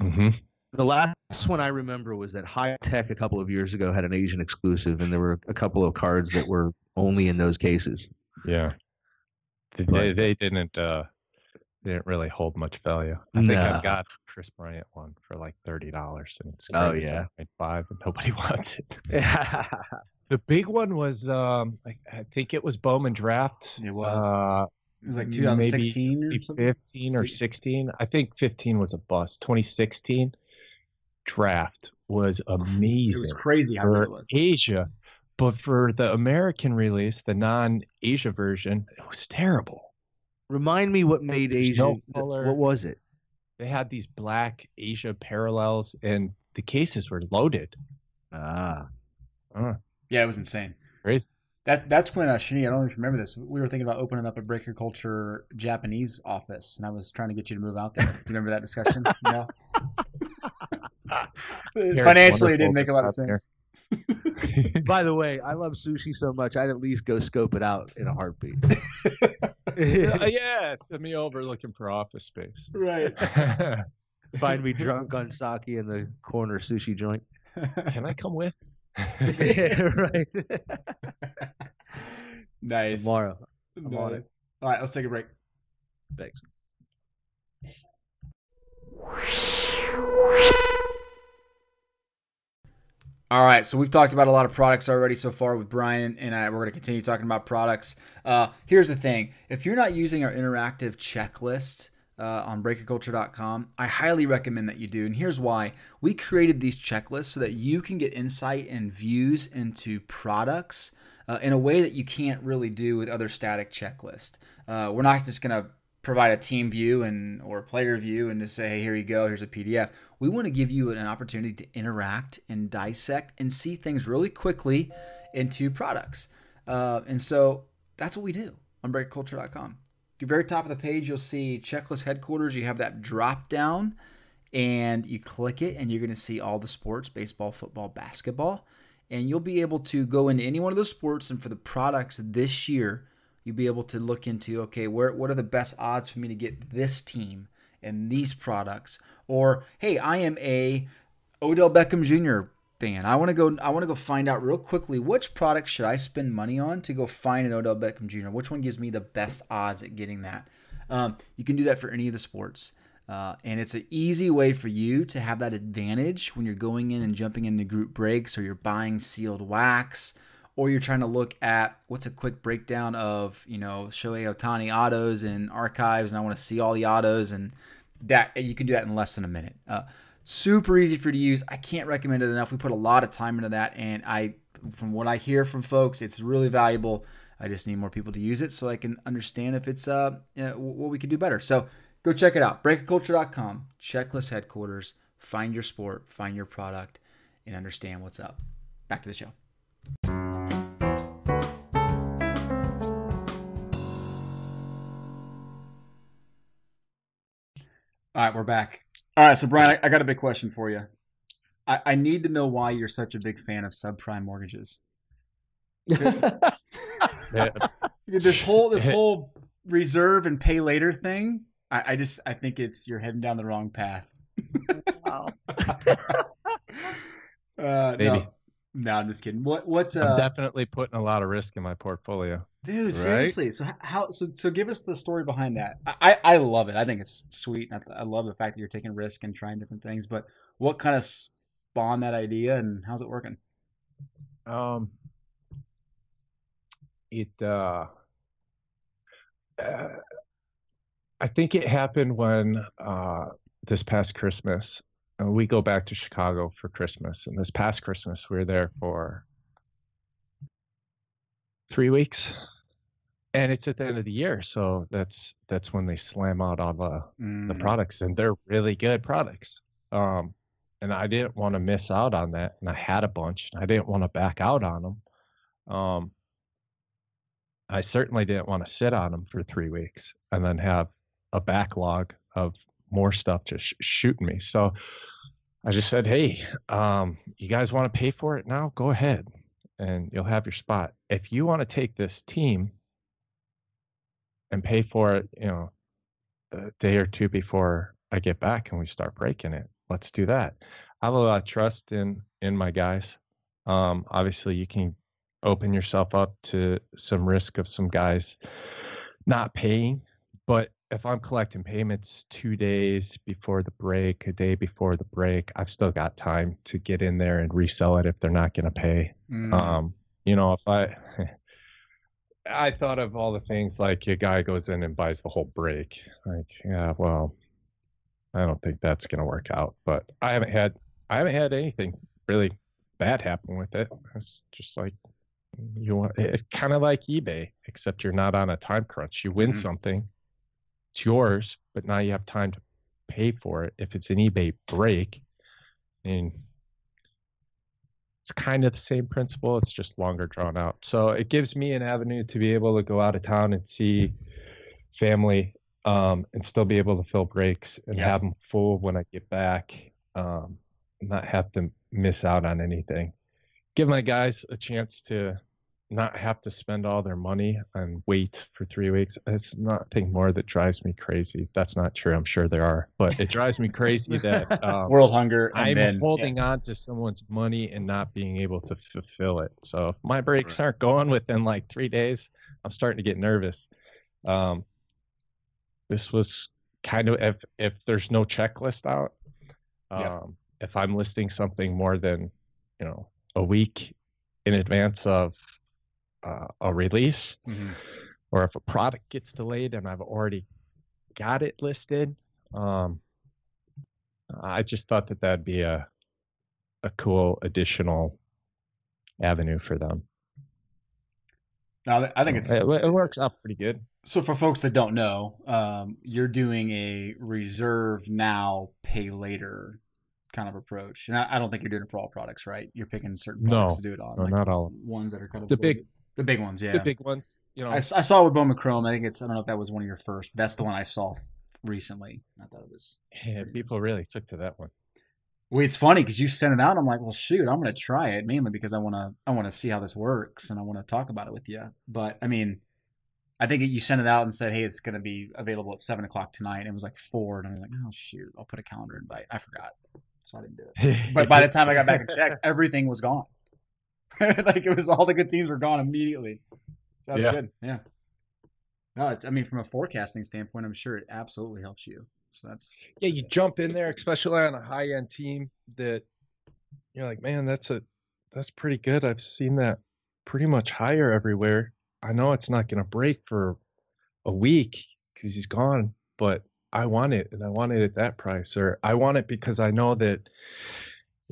Mm-hmm. The last one I remember was that High Tek a couple of years ago had an Asian exclusive, and there were a couple of cards that were only in those cases. Yeah, they But- they, didn't uh, didn't really hold much value. I think I've got Kris Bryant one for like thirty dollars, and it's Oh, yeah. 9.5, and nobody wants it. Yeah. The big one was, um, I, I think it was Bowman Draft. It was. Uh, It was like maybe 2016 or something. 15 or 16. I think 15 was a bust. 2016 draft was amazing It was crazy how good it was. Asia, but for the American release, the non-Asia version, it was terrible. Remind me what made There's Asian. no color. What was it? They had these black Asia parallels, and the cases were loaded. Ah. Uh, Yeah, it was insane. crazy. That that's when uh, Shani, I don't know if you remember this. We were thinking about opening up a Breaker Culture Japanese office, and I was trying to get you to move out there. Do you remember that discussion? no. Financially, it didn't make a lot of sense. By the way, I love sushi so much, I'd at least go scope it out in a heartbeat. uh, yeah, send me over looking for office space. Right. Find me drunk on sake in the corner sushi joint. Can I come with? yeah, right. nice. Tomorrow. I'm Nice. on it. All right, let's take a break. Thanks. All right, so we've talked about a lot of products already so far with Brian, and I, we're going to continue talking about products. Uh, here's the thing: if you're not using our interactive checklist uh, on BreakerCulture.com, I highly recommend that you do. And here's why: we created these checklists so that you can get insight and views into products uh, in a way that you can't really do with other static checklists. Uh, we're not just going to provide a team view and or player view and to say, hey, here you go, here's a PDF. We want to give you an opportunity to interact and dissect and see things really quickly into products. Uh, and so that's what we do on breakerculture.com. The very top of the page, you'll see checklist headquarters. You have that drop down and you click it and you're going to see all the sports, baseball, football, basketball. And you'll be able to go into any one of those sports and for the products this year, you'll be able to look into okay where what are the best odds for me to get this team and these products? Or hey i am a odell beckham jr fan. I want to go i want to go find out real quickly which product should i spend money on to go find an odell beckham jr which one gives me the best odds at getting that? Um, you can do that for any of the sports. Uh, and it's an easy way for you to have that advantage when you're going in and jumping into group breaks or you're buying sealed wax or you're trying to look at what's a quick breakdown of you know Shohei Ohtani autos and archives, and I want to see all the autos, and that you can do that in less than a minute. Uh, super easy for you to use. I can't recommend it enough. We put a lot of time into that, and I, from what I hear from folks, it's really valuable. I just need more people to use it so I can understand if it's uh what we could do better. So go check it out. Breakerculture.com. Checklist headquarters. Find your sport. Find your product, and understand what's up. Back to the show. All right, we're back. All right, so Brian, I, I got a big question for you. I, I need to know why you're such a big fan of subprime mortgages. This whole this whole reserve and pay later thing, I, I just I think it's you're heading down the wrong path. Wow. Uh, Maybe. no, no, I'm just kidding. What what? I'm Uh, definitely putting a lot of risk in my portfolio. dude, right? seriously. So how? So so give us the story behind that. I I love it. I think it's sweet. I, I love the fact that you're taking risk and trying different things. But what kind of spawned that idea, and how's it working? Um, it uh, uh, I think it happened when uh, this past Christmas. Uh, we go back to Chicago for Christmas, and this past Christmas we were there for three weeks, and it's at the end of the year, so that's that's when they slam out all the the Mm, products, and they're really good products. Um, and I didn't want to miss out on that, and I had a bunch, and I didn't want to back out on them. Um, I certainly didn't want to sit on them for three weeks and then have a backlog of more stuff just sh- shooting me. So I just said, "Hey, um, you guys want to pay for it now? Go ahead, and you'll have your spot. If you want to take this team and pay for it, you know, a day or two before I get back and we start breaking it. Let's do that. I have a lot of trust in in my guys. Um, obviously, you can open yourself up to some risk of some guys not paying, but if I'm collecting payments two days before the break, a day before the break, I've still got time to get in there and resell it if they're not going to pay. mm, Um, you know, if I I thought of all the things like a guy goes in and buys the whole break. Like, yeah, well, I don't think that's gonna work out. But I haven't had I haven't had anything really bad happen with it. It's just like you want it's kind of like eBay, except you're not on a time crunch. You win Mhm. something, it's yours, but now you have time to pay for it. If it's an eBay break, and it's kind of the same principle. It's just longer drawn out. So it gives me an avenue to be able to go out of town and see family um, and still be able to fill breaks and Yeah. have them full when I get back. Um, not have to miss out on anything. Give my guys a chance to not have to spend all their money and wait for three weeks. It's nothing more that drives me crazy. That's not true. I'm sure there are, but it drives me crazy that um, world hunger. And I'm then, holding yeah. on to someone's money and not being able to fulfill it. So if my breaks aren't going within like three days, I'm starting to get nervous. Um, this was kind of if if there's no checklist out, um, Yeah. if I'm listing something more than you know a week in advance of uh, a release, Mhm. or if a product gets delayed and I've already got it listed, um, I just thought that that'd be a a cool additional avenue for them. Now, I think it's It, it works out pretty good. so for folks that don't know, um, you're doing a reserve now, pay later kind of approach. And I, I don't think you're doing it for all products, right? You're picking certain products No. to do it on. No, like not all. ones that are kind of The big- the big ones, yeah. The big ones, you know. I saw with Bowman Chrome. I think it's I don't know if that was one of your first, but that's the one I saw recently. I thought it was. yeah, people really took to that one. Well, it's funny because you sent it out. I'm like, well, shoot, I'm gonna try it mainly because I want to I want to see how this works and I want to talk about it with you. But I mean, I think you sent it out and said, hey, it's gonna be available at seven o'clock tonight. And it was like four, and I was like, oh shoot, I'll put a calendar invite. I forgot, so I didn't do it. But by the time I got back and checked, everything was gone. like it was all the good teams were gone immediately. So that's Yeah. good. Yeah. No, it's I mean from a forecasting standpoint, I'm sure it absolutely helps you. So that's yeah, you jump in there, especially on a high end team that you're like, man, that's a that's pretty good. I've seen that pretty much higher everywhere. I know it's not going to break for a week because he's gone, but I want it, and I want it at that price, or I want it because I know that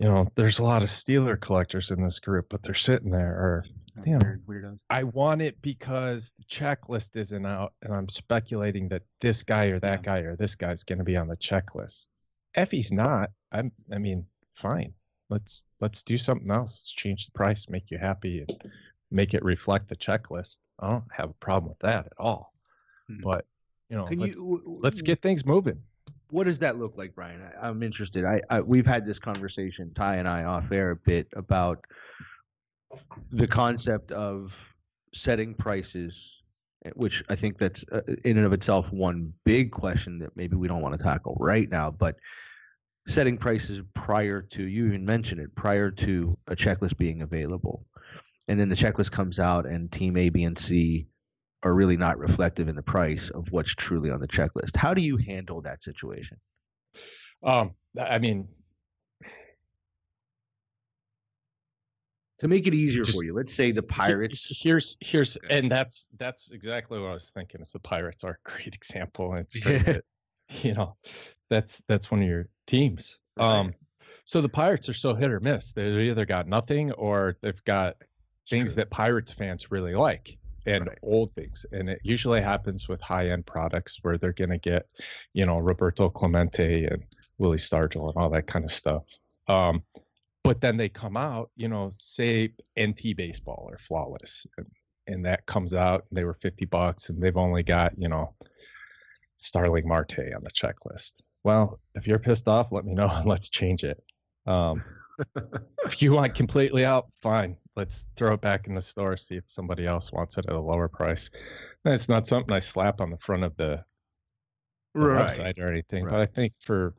you know there's a lot of Steeler collectors in this group, but they're sitting there, or Damn. weird weirdos. I want it because the checklist isn't out, and I'm speculating that this guy or that guy or this guy's going to be on the checklist. If he's not, I'm. I mean, fine. Let's let's do something else. Let's change the price, make you happy, and make it reflect the checklist. I don't have a problem with that at all. Hmm. But you know, Can let's you let's get things moving. What does that look like, Brian? I, I'm interested. I, I we've had this conversation, Ty and I, off air a bit about the concept of setting prices, eh, which I think that's uh, in and of itself one big question that maybe we don't want to tackle right now, but setting prices prior to you even mentioned it prior to a checklist being available, and then the checklist comes out and team A, B, and C are really not reflective in the price of what's truly on the checklist. How do you handle that situation? Um, I mean, To make it easier Just- for you, let's say the Pirates. Here's here's and that's that's exactly what I was thinking. Is the Pirates are a great example, and it's great Yeah. that, you know that's that's one of your teams. Right. Um, so the Pirates are so hit or miss. They've either got nothing or they've got things true. that Pirates fans really like and Right. old things. And it usually happens with high end products where they're going to get, you know, Roberto Clemente and Willie Stargell and all that kind of stuff. Um, but then they come out, you know, say NT baseball or flawless, and, and that comes out and they were 50 bucks and they've only got, you know, Starling Marte on the checklist. Well, if you're pissed off, let me know and let's change it. Um, if you want completely out, fine. Let's throw it back in the store, see if somebody else wants it at a lower price. And it's not something I slap on the front of the, the website or anything. But I think for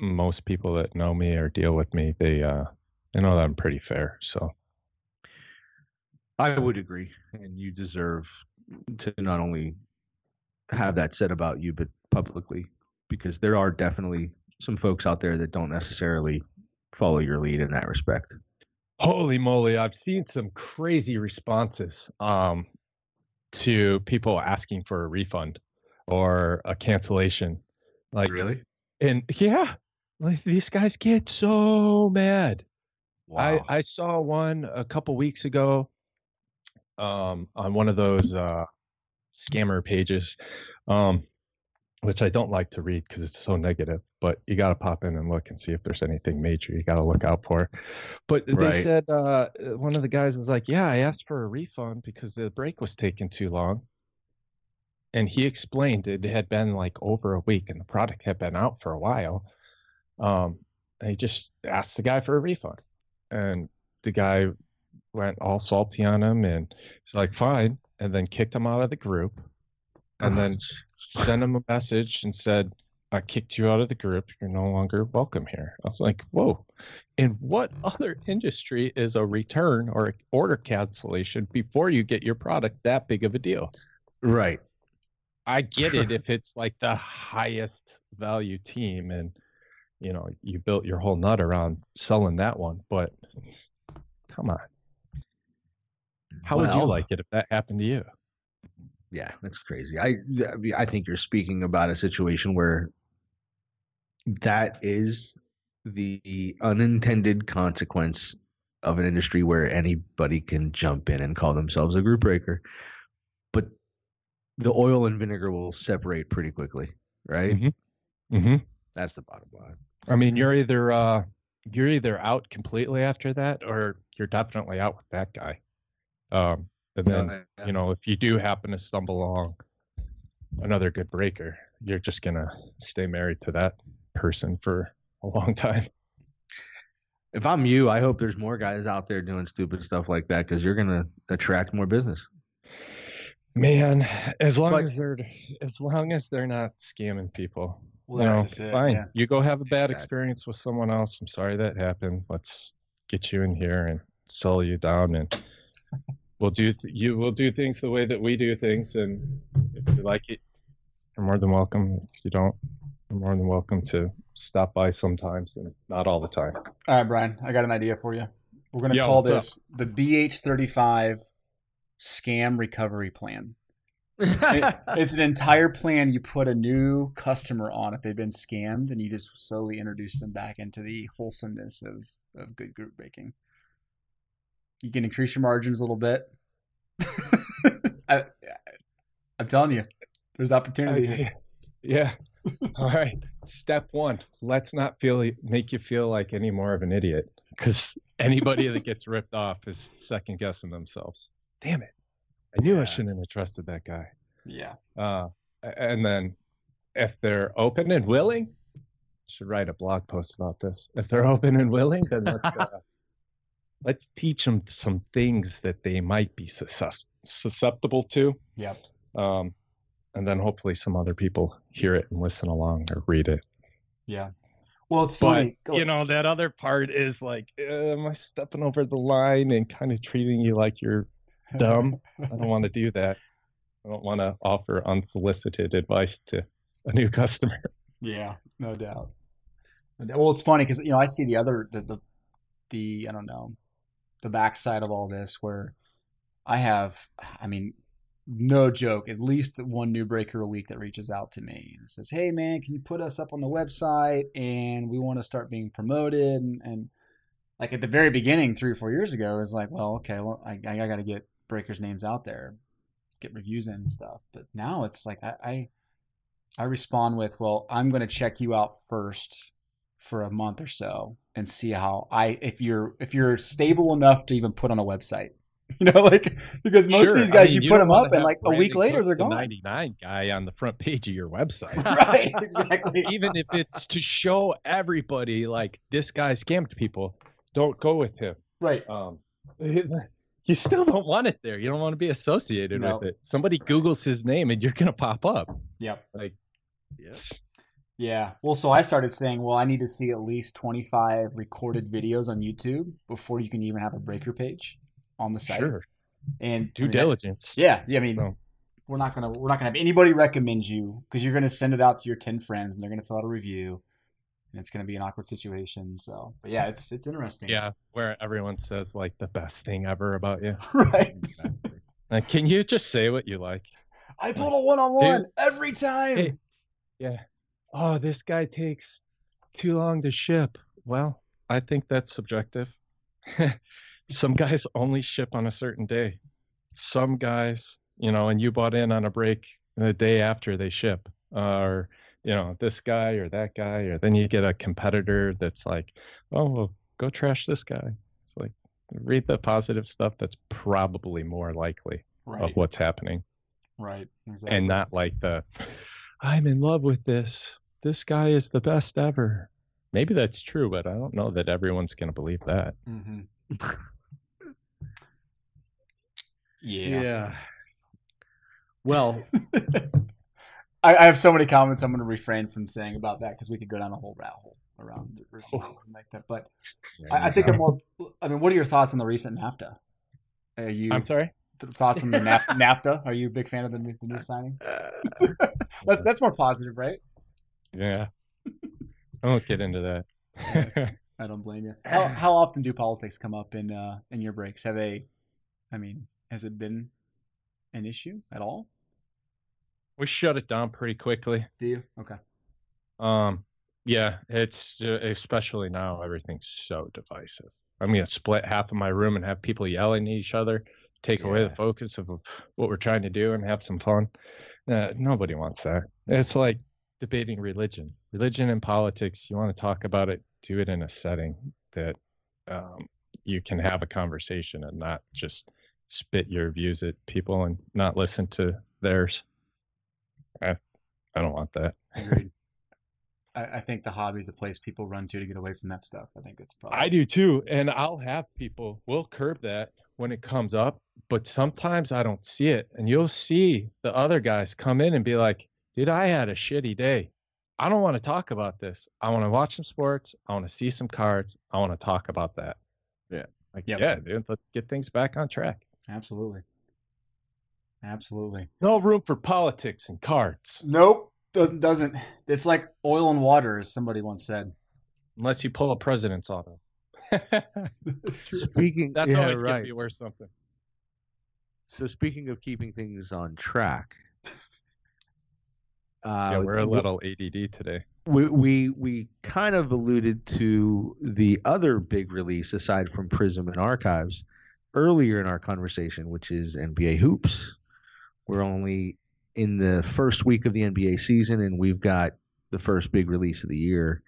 most people that know me or deal with me, they uh they know that I'm pretty fair. So I would agree, and you deserve to not only have that said about you, but publicly, because there are definitely some folks out there that don't necessarily follow your lead in that respect. Holy moly, I've seen some crazy responses um to people asking for a refund or a cancellation. Like really? and yeah, like these guys get so mad. I, Wow. I saw one a couple weeks ago um, on one of those uh, scammer pages, um, which I don't like to read because it's so negative. But you got to pop in and look and see if there's anything major you got to look out for. But they Right. said uh, one of the guys was like, "Yeah, I asked for a refund because the break was taking too long." And he explained it had been like over a week and the product had been out for a while. Um, and he just asked the guy for a refund, and the guy went all salty on him, and he's like, "Fine," and then kicked him out of the group, and then sent him a message and said, I kicked you out of the group. You're no longer welcome here. I was like, whoa. In what other industry is a return or order cancellation before you get your product that big of a deal? right. I get it if it's like the highest value team and you know you built your whole nut around selling that one, but come on. How would you like it if that happened to you? Yeah, that's crazy. I I think you're speaking about a situation where that is the unintended consequence of an industry where anybody can jump in and call themselves a group breaker. But the oil and vinegar will separate pretty quickly, right? Mhm. Mm-hmm. That's the bottom line. I mean, you're either uh, you're either out completely after that, or you're definitely out with that guy. Um, and then Uh, you know, if you do happen to stumble along another good breaker, you're just gonna stay married to that person for a long time. if I'm you, I hope there's more guys out there doing stupid stuff like that because you're gonna attract more business. Man, as long But- as they're as long as they're not scamming people, Well, you know, that's just it. fine. Yeah. You go have a bad Exactly. experience with someone else. I'm sorry that happened. Let's get you in here and sell you down, and we'll do th- you. We'll do things the way that we do things, and if you like it, you're more than welcome. If you don't, you're more than welcome to stop by sometimes, and not all the time. All right, Brian, I got an idea for you. We're going to Yo, call what's up? this the BH35 scam recovery plan. It- it's an entire plan you put a new customer on if they've been scammed, and you just slowly introduce them back into the wholesomeness of, of good group baking. You can increase your margins a little bit. I, I'm telling you, there's opportunity. Yeah. All right. Step one. Let's not feel make you feel like any more of an idiot because anybody that gets ripped off is second guessing themselves. Damn it! I knew I shouldn't have trusted that guy. Yeah. Uh, and then if they're open and willing, should write a blog post about this. If they're open and willing, then let's uh, let's teach them some things that they might be suscept- susceptible to. Yep. Um, and then hopefully some other people hear it and listen along or read it. Yeah. Well, it's funny. Go- you know that other part is like, am I stepping over the line and kind of treating you like you're dumb? I don't want to do that. I don't want to offer unsolicited advice to a new customer. Yeah, no doubt. No doubt. Well, it's funny because you know I see the other the, the the I don't know the backside of all this where I have I mean no joke at least one new breaker a week that reaches out to me and says hey man can you put us up on the website and we want to start being promoted? And, and like at the very beginning three or four years ago it's like well okay well I, I got to get breakers names out there get reviews in and stuff. But now it's like I, I I respond with, "Well, I'm going to check you out first for a month or so and see how I if you're if you're stable enough to even put on a website." You know, like because most Sure, of these I guys mean, you, put them up and like a week later they're the gone. 99 guy on the front page of your website. right, exactly. Even if it's to show everybody like this guy scammed people, don't go with him. Right. Um, you still don't want it there. You don't want to be associated No. with it. Somebody Googles his name and you're gonna pop up. Yep. Like, Yeah. Well, so I started saying, well, I need to see at least 25 recorded videos on YouTube before you can even have a breaker page on the site. sure, And due I mean, diligence. Yeah. Yeah. I mean, So, we're not gonna we're not gonna have anybody recommend you because you're gonna send it out to your ten friends and they're gonna fill out a review, and it's gonna be an awkward situation. So, but yeah, it's it's interesting. yeah, where everyone says like the best thing ever about you. right. Like, can you just say what you like? I pulled a one on one every time. Hey. Yeah. Oh, this guy takes too long to ship. Well, I think that's subjective. Some guys only ship on a certain day. Some guys, you know, and you bought in on a break the day after they ship. Uh, or, you know, this guy or that guy. Or then you get a competitor that's like, oh, well, go trash this guy. It's like, read the positive stuff that's probably more likely of what's happening Right. Exactly. and not like the I'm in love with this. This guy is the best ever. maybe that's true, but I don't know that everyone's going to believe that. Mm-hmm. yeah. Well, I, I have so many comments. I'm going to refrain from saying about that because we could go down a whole rat hole around the reviews and like that. But I, I think I'm more. I mean, what are your thoughts on the recent NAFTA? Are you? I'm sorry. th- Thoughts on the NAFTA? Are you a big fan of the new, the new signing? that's that's more positive, right? Yeah. I won't get into that. I don't blame you. How how often do politics come up in uh in your breaks? Have they? I mean, has it been an issue at all? we shut it down pretty quickly. Do you? Okay. Um, yeah, it's uh, especially now everything's so divisive. I'm gonna split half of my room and have people yelling at each other, take away the focus of what we're trying to do and have some fun. Uh, nobody wants that. It's like debating religion, religion and politics. You want to talk about it, do it in a setting that um, you can have a conversation and not just spit your views at people and not listen to theirs. I, I don't want that. Agreed. I, I think the hobby is a place people run to to get away from that stuff. I think it's probably. I do too, and I'll have people. We'll curb that when it comes up, but sometimes I don't see it, and you'll see the other guys come in and be like, "Dude, I had a shitty day. I don't want to talk about this. I want to watch some sports. I want to see some cards. I want to talk about that." Yeah. like Yep. yeah, dude. Let's get things back on track. Absolutely. Absolutely. No room for politics and cards, Nope. Doesn't doesn't. It's like oil and water, as somebody once said. unless you pull a president's auto. That's true. speaking, That's yeah, always gonna be worth something. So speaking of keeping things on track, uh, yeah, we're a little ADD today. we, we we kind of alluded to the other big release aside from Prism and Archives earlier in our conversation, which is NBA hoops. We're only in the first week of the NBA season, and we've got the first big release of the year,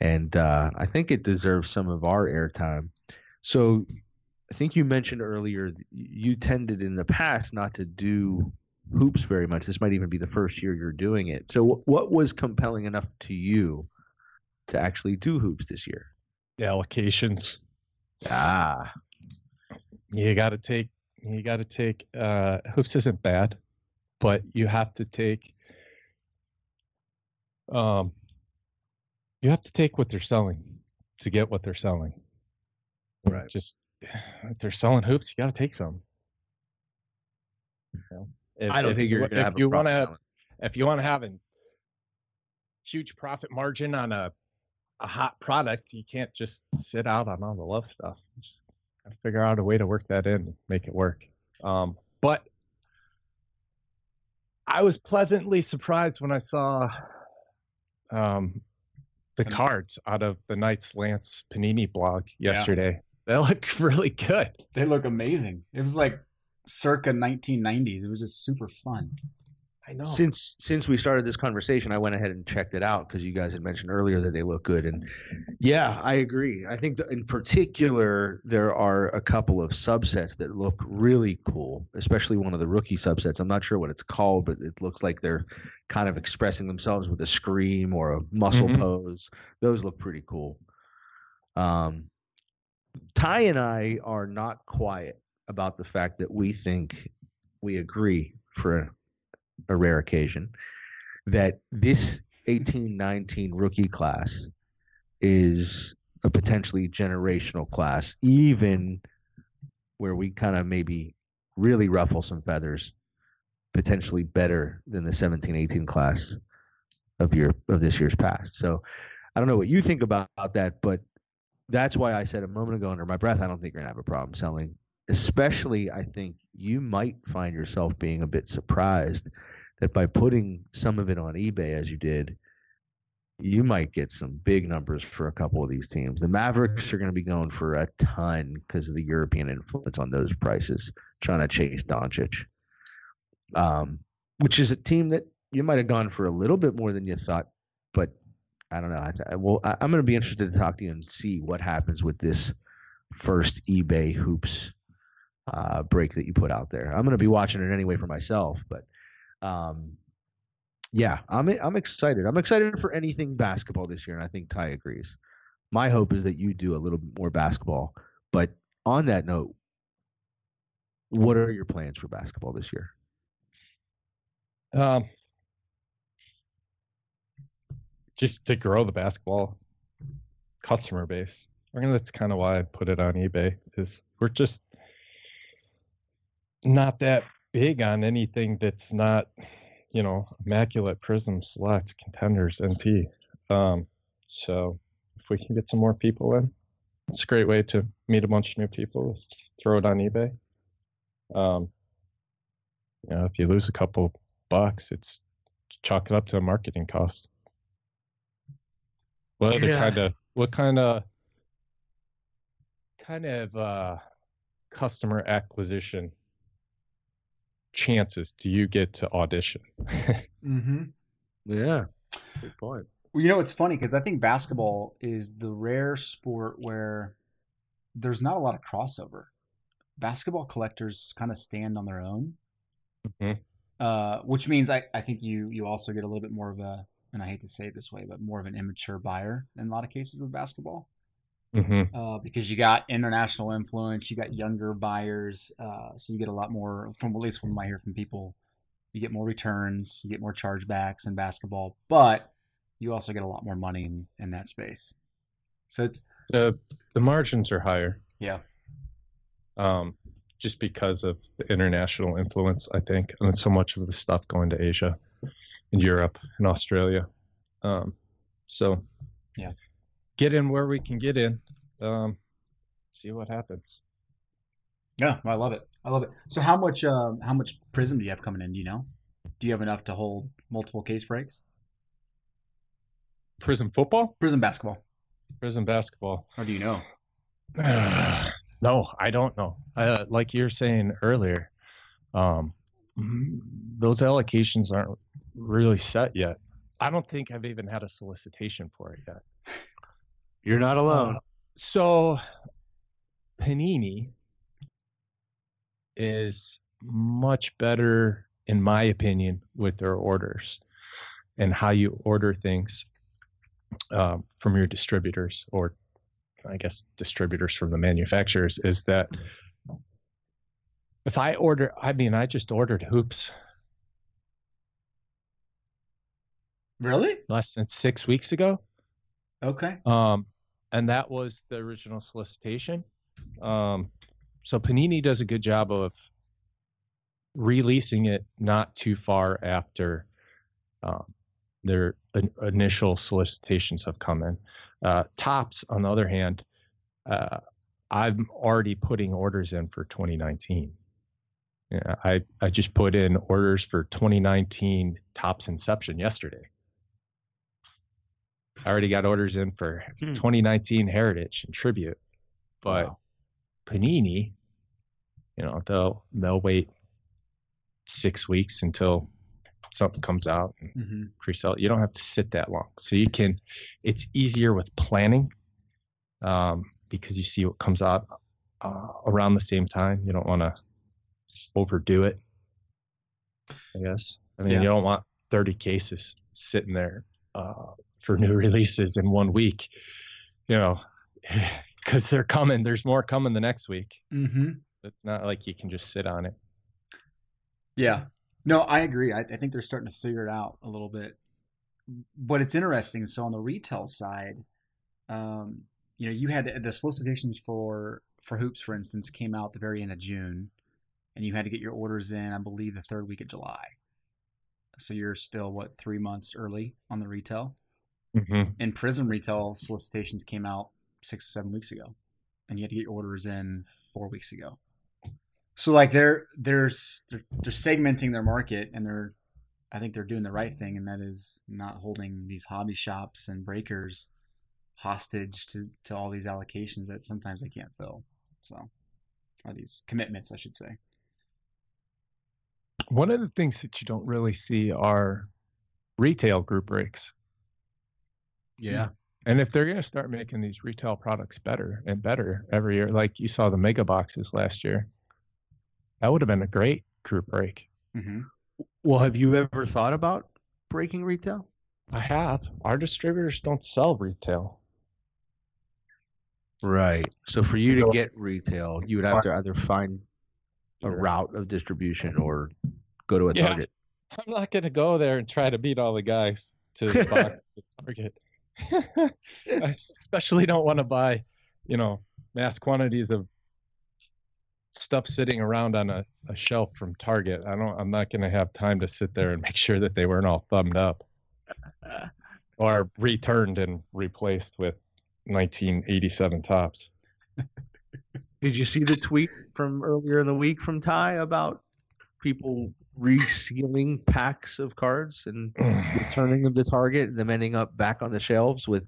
and uh, I think it deserves some of our airtime. So, I think you mentioned earlier you tended in the past not to do hoops very much. This might even be the first year you're doing it. So, wh- what was compelling enough to you to actually do hoops this year? The allocations. Ah, you got to take you got to take uh hoops isn't bad but you have to take um you have to take what they're selling to get what they're selling Right. just if they're selling hoops you got to take some You know? If- I don't if think you you're gonna if have you a want to if you want to have a huge profit margin on a a hot product you can't just sit out on all the love stuff. You just gotta figure out a way to work that in and make it work. Um, but i was pleasantly surprised when i saw um, the cards out of the Knight's Lance panini blog Yeah. yesterday. They look really good. They look amazing. It was like circa 1990s. It was just super fun. i know Since since we started this conversation, I went ahead and checked it out because you guys had mentioned earlier that they look good, and yeah, I agree. I think that in particular there are a couple of subsets that look really cool, especially one of the rookie subsets. I'm not sure what it's called, but it looks like they're kind of expressing themselves with a scream or a muscle Mhm. pose. Those look pretty cool. Um, Ty and I are not quiet about the fact that we think we agree for a, rare occasion that this 1819 rookie class is a potentially generational class, even where we kind of maybe really ruffle some feathers, potentially better than the 1718 class of your of this year's past. So I don't know what you think about, about that, but that's why I said a moment ago under my breath, I don't think you're gonna have a problem selling. Especially, I think you might find yourself being a bit surprised that by putting some of it on eBay as you did, you might get some big numbers for a couple of these teams. The Mavericks are going to be going for a ton because of the European influence on those prices, trying to chase Doncic, um, which is a team that you might have gone for a little bit more than you thought, but I don't know. I, I, well, I, I'm going to be interested to talk to you and see what happens with this first eBay hoops uh, break that you put out there. I'm going to be watching it anyway for myself, but um, Yeah, I'm I'm excited. I'm excited for anything basketball this year, and I think Ty agrees. My hope is that you do a little bit more basketball. But on that note, what are your plans for basketball this year? Um, just to grow the basketball customer base. I mean, that's kind of why I put it on eBay. Is we're just not that big on anything that's not, you know, immaculate prism select contenders NT. Um, so if we can get some more people in, it's a great way to meet a bunch of new people. Throw it on eBay. Um, you know, if you lose a couple bucks, it's chalk it up to a marketing cost. What other Yeah. kind of what kind of kind of uh, customer acquisition chances do you get to audition? Mm-hmm. Yeah, good point. Well, you know, it's funny because I think basketball is the rare sport where there's not a lot of crossover. Basketball collectors kind of stand on their own, Mhm. uh, which means I, I think you you also get a little bit more of a, and I hate to say it this way, but more of an immature buyer in a lot of cases with basketball. Mm-hmm. uh, because you got international influence, you got younger buyers, uh, so you get a lot more. From at least from what I hear from people, you get more returns, you get more chargebacks in basketball, but you also get a lot more money in, in that space. So it's The the margins are higher. yeah, um, just because of the international influence, I think, and so much of the stuff going to Asia and Europe and Australia. Um, so, Yeah. Get in where we can get in. Um, see what happens. yeah, I love it. I love it. So how much um, how much Prism do you have coming in? Do you know? Do you have enough to hold multiple case breaks? Prism football, Prism basketball, Prism basketball. How do you know? no, I don't know. Uh, like you're saying earlier, um, those allocations aren't really set yet. I don't think I've even had a solicitation for it yet. You're not alone. Uh, so Panini is much better, in my opinion, with their orders and how you order things um, from your distributors, or I guess distributors from the manufacturers, is that if I order, I mean, I just ordered hoops Really? less than six weeks ago. Okay. Um, and that was the original solicitation. Um, so Panini does a good job of releasing it not too far after um, their in- initial solicitations have come in. Uh, Topps, on the other hand, uh, I'm already putting orders in for 2019. Yeah, I, I just put in orders for 2019 Topps Inception yesterday. I already got orders in for Hmm. 2019 Heritage and Tribute, but Wow. Panini, you know, they'll they'll wait six weeks until something comes out and hmm pre-sell. You don't have to sit that long, so you can. It's easier with planning um, because you see what comes out uh, around the same time. You don't want to overdo it. I guess. I mean, Yeah. you don't want 30 cases sitting there uh, for new releases in one week. You know, because they're coming. There's more coming the next week. hmm It's not like you can just sit on it. Yeah. No, I agree. I, I think they're starting to figure it out a little bit. But it's interesting. So on the retail side, um, you know, you had the solicitations for for hoops, for instance, came out the very end of June, and you had to get your orders in, I believe, the third week of July. So you're still what three months early on the retail. Mm-hmm. And Prism retail solicitations came out six or seven weeks ago, and you had to get your orders in four weeks ago. So like they're they're they're, they're segmenting their market, and they're I think they're doing the right thing, and that is not holding these hobby shops and breakers hostage to to all these allocations that sometimes they can't fill. So, are these commitments, I should say. One of the things that you don't really see are retail group breaks. Yeah. And if they're going to start making these retail products better and better every year, like you saw the mega boxes last year, that would have been a great group break. Mm-hmm. Well, have you ever thought about breaking retail? I have. Our distributors don't sell retail. Right. So for you to get retail, you would have to either find a route of distribution or go to a Yeah. Target. I'm not going to go there and try to beat all the guys to the box to Target. I especially don't want to buy, you know, mass quantities of stuff sitting around on a, a shelf from Target. I don't. I'm not going to have time to sit there and make sure that they weren't all thumbed up or returned and replaced with 1987 Topps. Did you see the tweet from earlier in the week from Ty about people resealing packs of cards and returning them to Target and them ending up back on the shelves with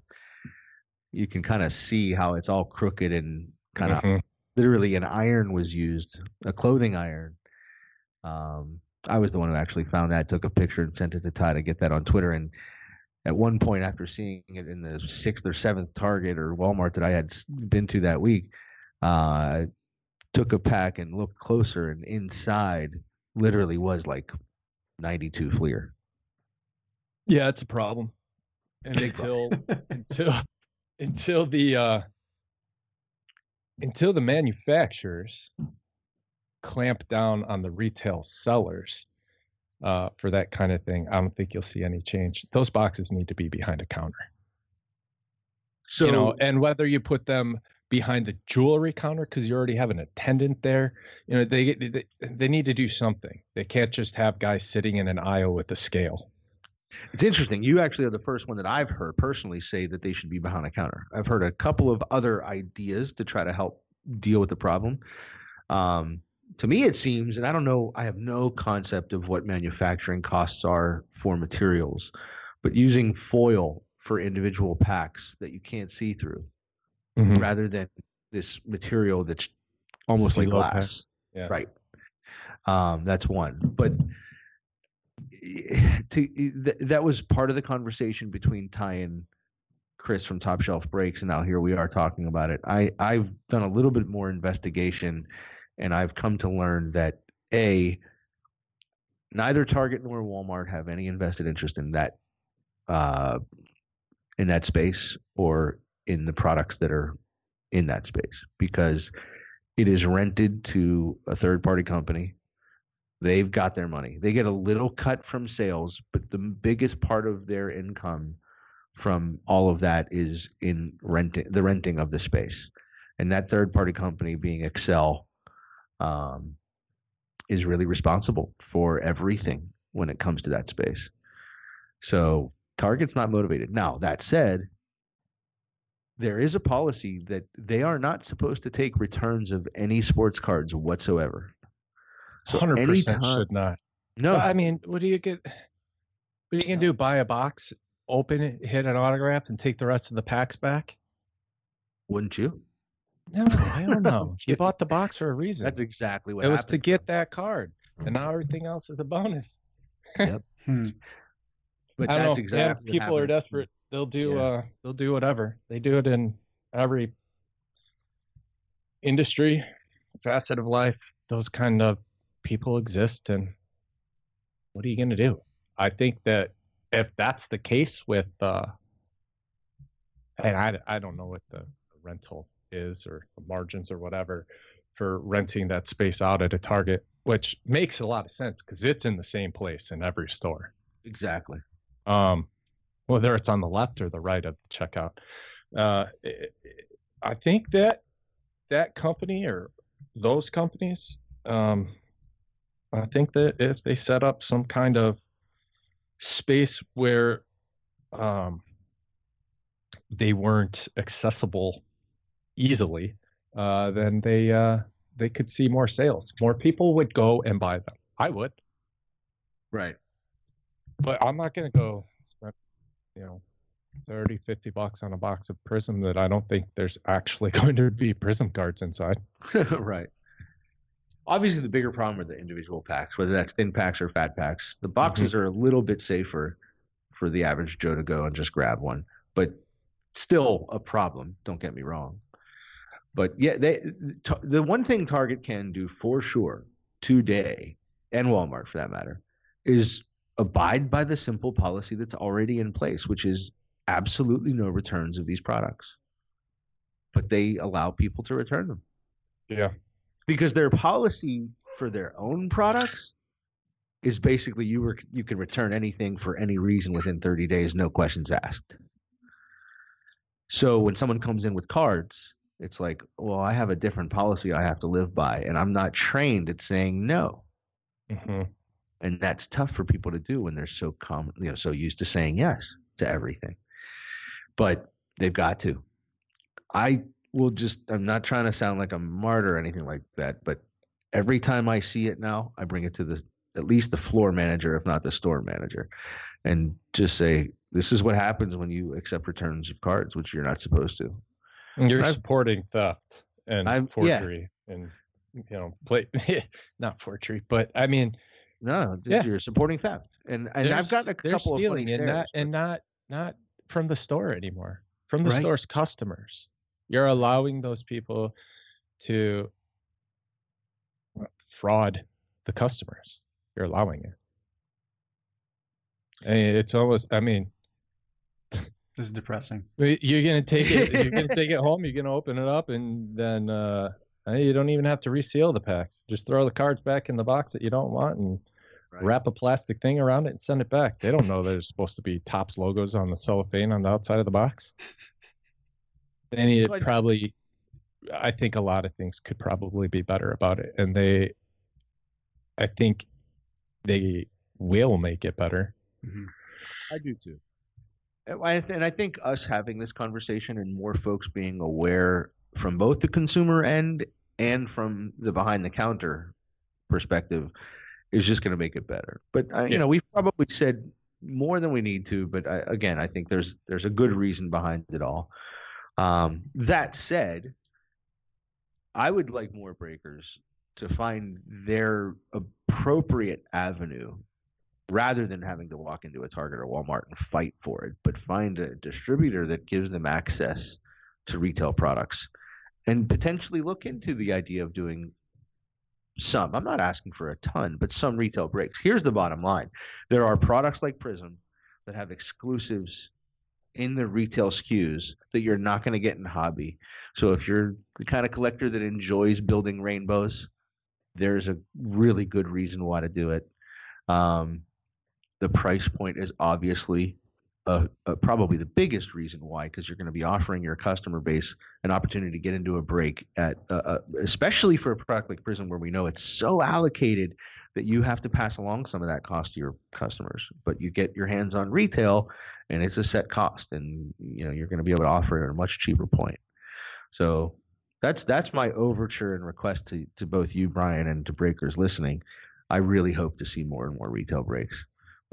you can kind of see how it's all crooked and kind of Mhm. literally an iron was used, a clothing iron. Um, I was the one who actually found that, took a picture and sent it to Ty to get that on Twitter. And at one point, after seeing it in the sixth or seventh Target or Walmart that I had been to that week, uh, took a pack and looked closer, and inside literally was like 92 Fleer. Yeah, it's a problem. And until until until the uh until the manufacturers clamp down on the retail sellers uh for that kind of thing, I don't think you'll see any change. Those boxes need to be behind a counter. So you know, and whether you put them behind the jewelry counter because you already have an attendant there, you know, they, they they need to do something. They can't just have guys sitting in an aisle with a scale. It's interesting. You actually are the first one that I've heard personally say that they should be behind a counter. I've heard a couple of other ideas to try to help deal with the problem. Um, to me, it seems, and I don't know, I have no concept of what manufacturing costs are for materials, but using foil for individual packs that you can't see through Mhm. rather than this material that's almost like glass. Yeah. Right. Um, that's one. But to, th- that was part of the conversation between Ty and Chris from Top Shelf Breaks, and now here we are talking about it. I I've done a little bit more investigation, and I've come to learn that a neither Target nor Walmart have any invested interest in that uh, in that space or in the products that are in that space because it is rented to a third party company. They've got their money. They get a little cut from sales, but the biggest part of their income from all of that is in renting the renting of the space. And that third party company being Excell um, is really responsible for everything when it comes to that space. So Target's not motivated. Now, that said, there is a policy that they are not supposed to take returns of any sports cards whatsoever. So Hundred percent anytime- should not. No, Well, I mean, what do you get? What are you gonna do? Buy a box, open it, hit an autograph, and take the rest of the packs back? wouldn't you? No, I don't know. you bought the box for a reason. That's exactly what it was to get that card, and now everything else is a bonus. Hmm. But that's know. exactly yeah, people are desperate. They'll do. Yeah. uh They'll do whatever. They do it in every industry, facet of life. Those kind of people exist, and what are you gonna do? I think that if that's the case with, uh and I I don't know what the rental is or the margins or whatever for renting that space out at a Target, which makes a lot of sense because it's in the same place in every store Exactly. um, whether it's on the left or the right of the checkout. Uh, I think that that company or those companies, um, I think that if they set up some kind of space where um, they weren't accessible easily, uh, then they uh, they could see more sales. More people would go and buy them. I would Right. but I'm not going to go spend, you know, 30, 50 bucks on a box of Prism that I don't think there's actually going to be Prism cards inside. right. Obviously, the bigger problem are the individual packs, whether that's thin packs or fat packs. The boxes mm-hmm. are a little bit safer for the average Joe to go and just grab one, but still a problem. Don't get me wrong. But yeah, they the one thing Target can do for sure today, and Walmart for that matter, is abide by the simple policy that's already in place, which is absolutely no returns of these products. But they allow people to return them. Yeah. Because their policy for their own products is basically you were you can return anything for any reason within 30 days, no questions asked. So when someone comes in with cards, it's like, well, I have a different policy I have to live by, and I'm not trained at saying no. hmm and that's tough for people to do when they're so common, you know, so used to saying yes to everything. But they've got to. I will just. I'm not trying to sound like a martyr or anything like that, but every time I see it now, I bring it to the at least the floor manager, if not the store manager, and just say, "This is what happens when you accept returns of cards, which you're not supposed to." You're I've- supporting theft and yeah. forgery and you know play not forgery, but I mean No, Yeah. you're supporting theft, and and I've there's- gotten a they're couple of funny stealing and not stares. and not not from the store anymore from the Right. store's customers you're allowing those people to fraud the customers you're allowing it I mean, it's almost i mean This is depressing. you're gonna take it you're gonna take it home you're gonna open it up and then uh you don't even have to reseal the packs just throw the cards back in the box that you don't want and Right. wrap a plastic thing around it and send it back. They don't know there's supposed to be Topps logos on the cellophane on the outside of the box. They need probably. I think a lot of things could probably be better about it, and they. I think they will make it better. Mm-hmm. I do too. And I think us having this conversation and more folks being aware from both the consumer end and from the behind the counter perspective is just going to make it better. But I, you know, we've probably said more than we need to. But I, again, I think there's there's a good reason behind it all. Um, that said, I would like more breakers to find their appropriate avenue rather than having to walk into a Target or Walmart and fight for it, but find a distributor that gives them access to retail products and potentially look into the idea of doing some. I'm not asking for a ton, but some retail breaks. Here's the bottom line there are products like Prism that have exclusives in the retail SKUs that you're not going to get in hobby. So if you're the kind of collector that enjoys building rainbows, there's a really good reason why to do it. Um, the price point is obviously uh uh probably the biggest reason why, because you're going to be offering your customer base an opportunity to get into a break at, uh, uh, especially for a product like Prism, where we know it's so allocated that you have to pass along some of that cost to your customers. But you get your hands on retail, and it's a set cost, and you know you're going to be able to offer it at a much cheaper point. So that's that's my overture and request to to both you, Brian, and to breakers listening. I really hope to see more and more retail breaks.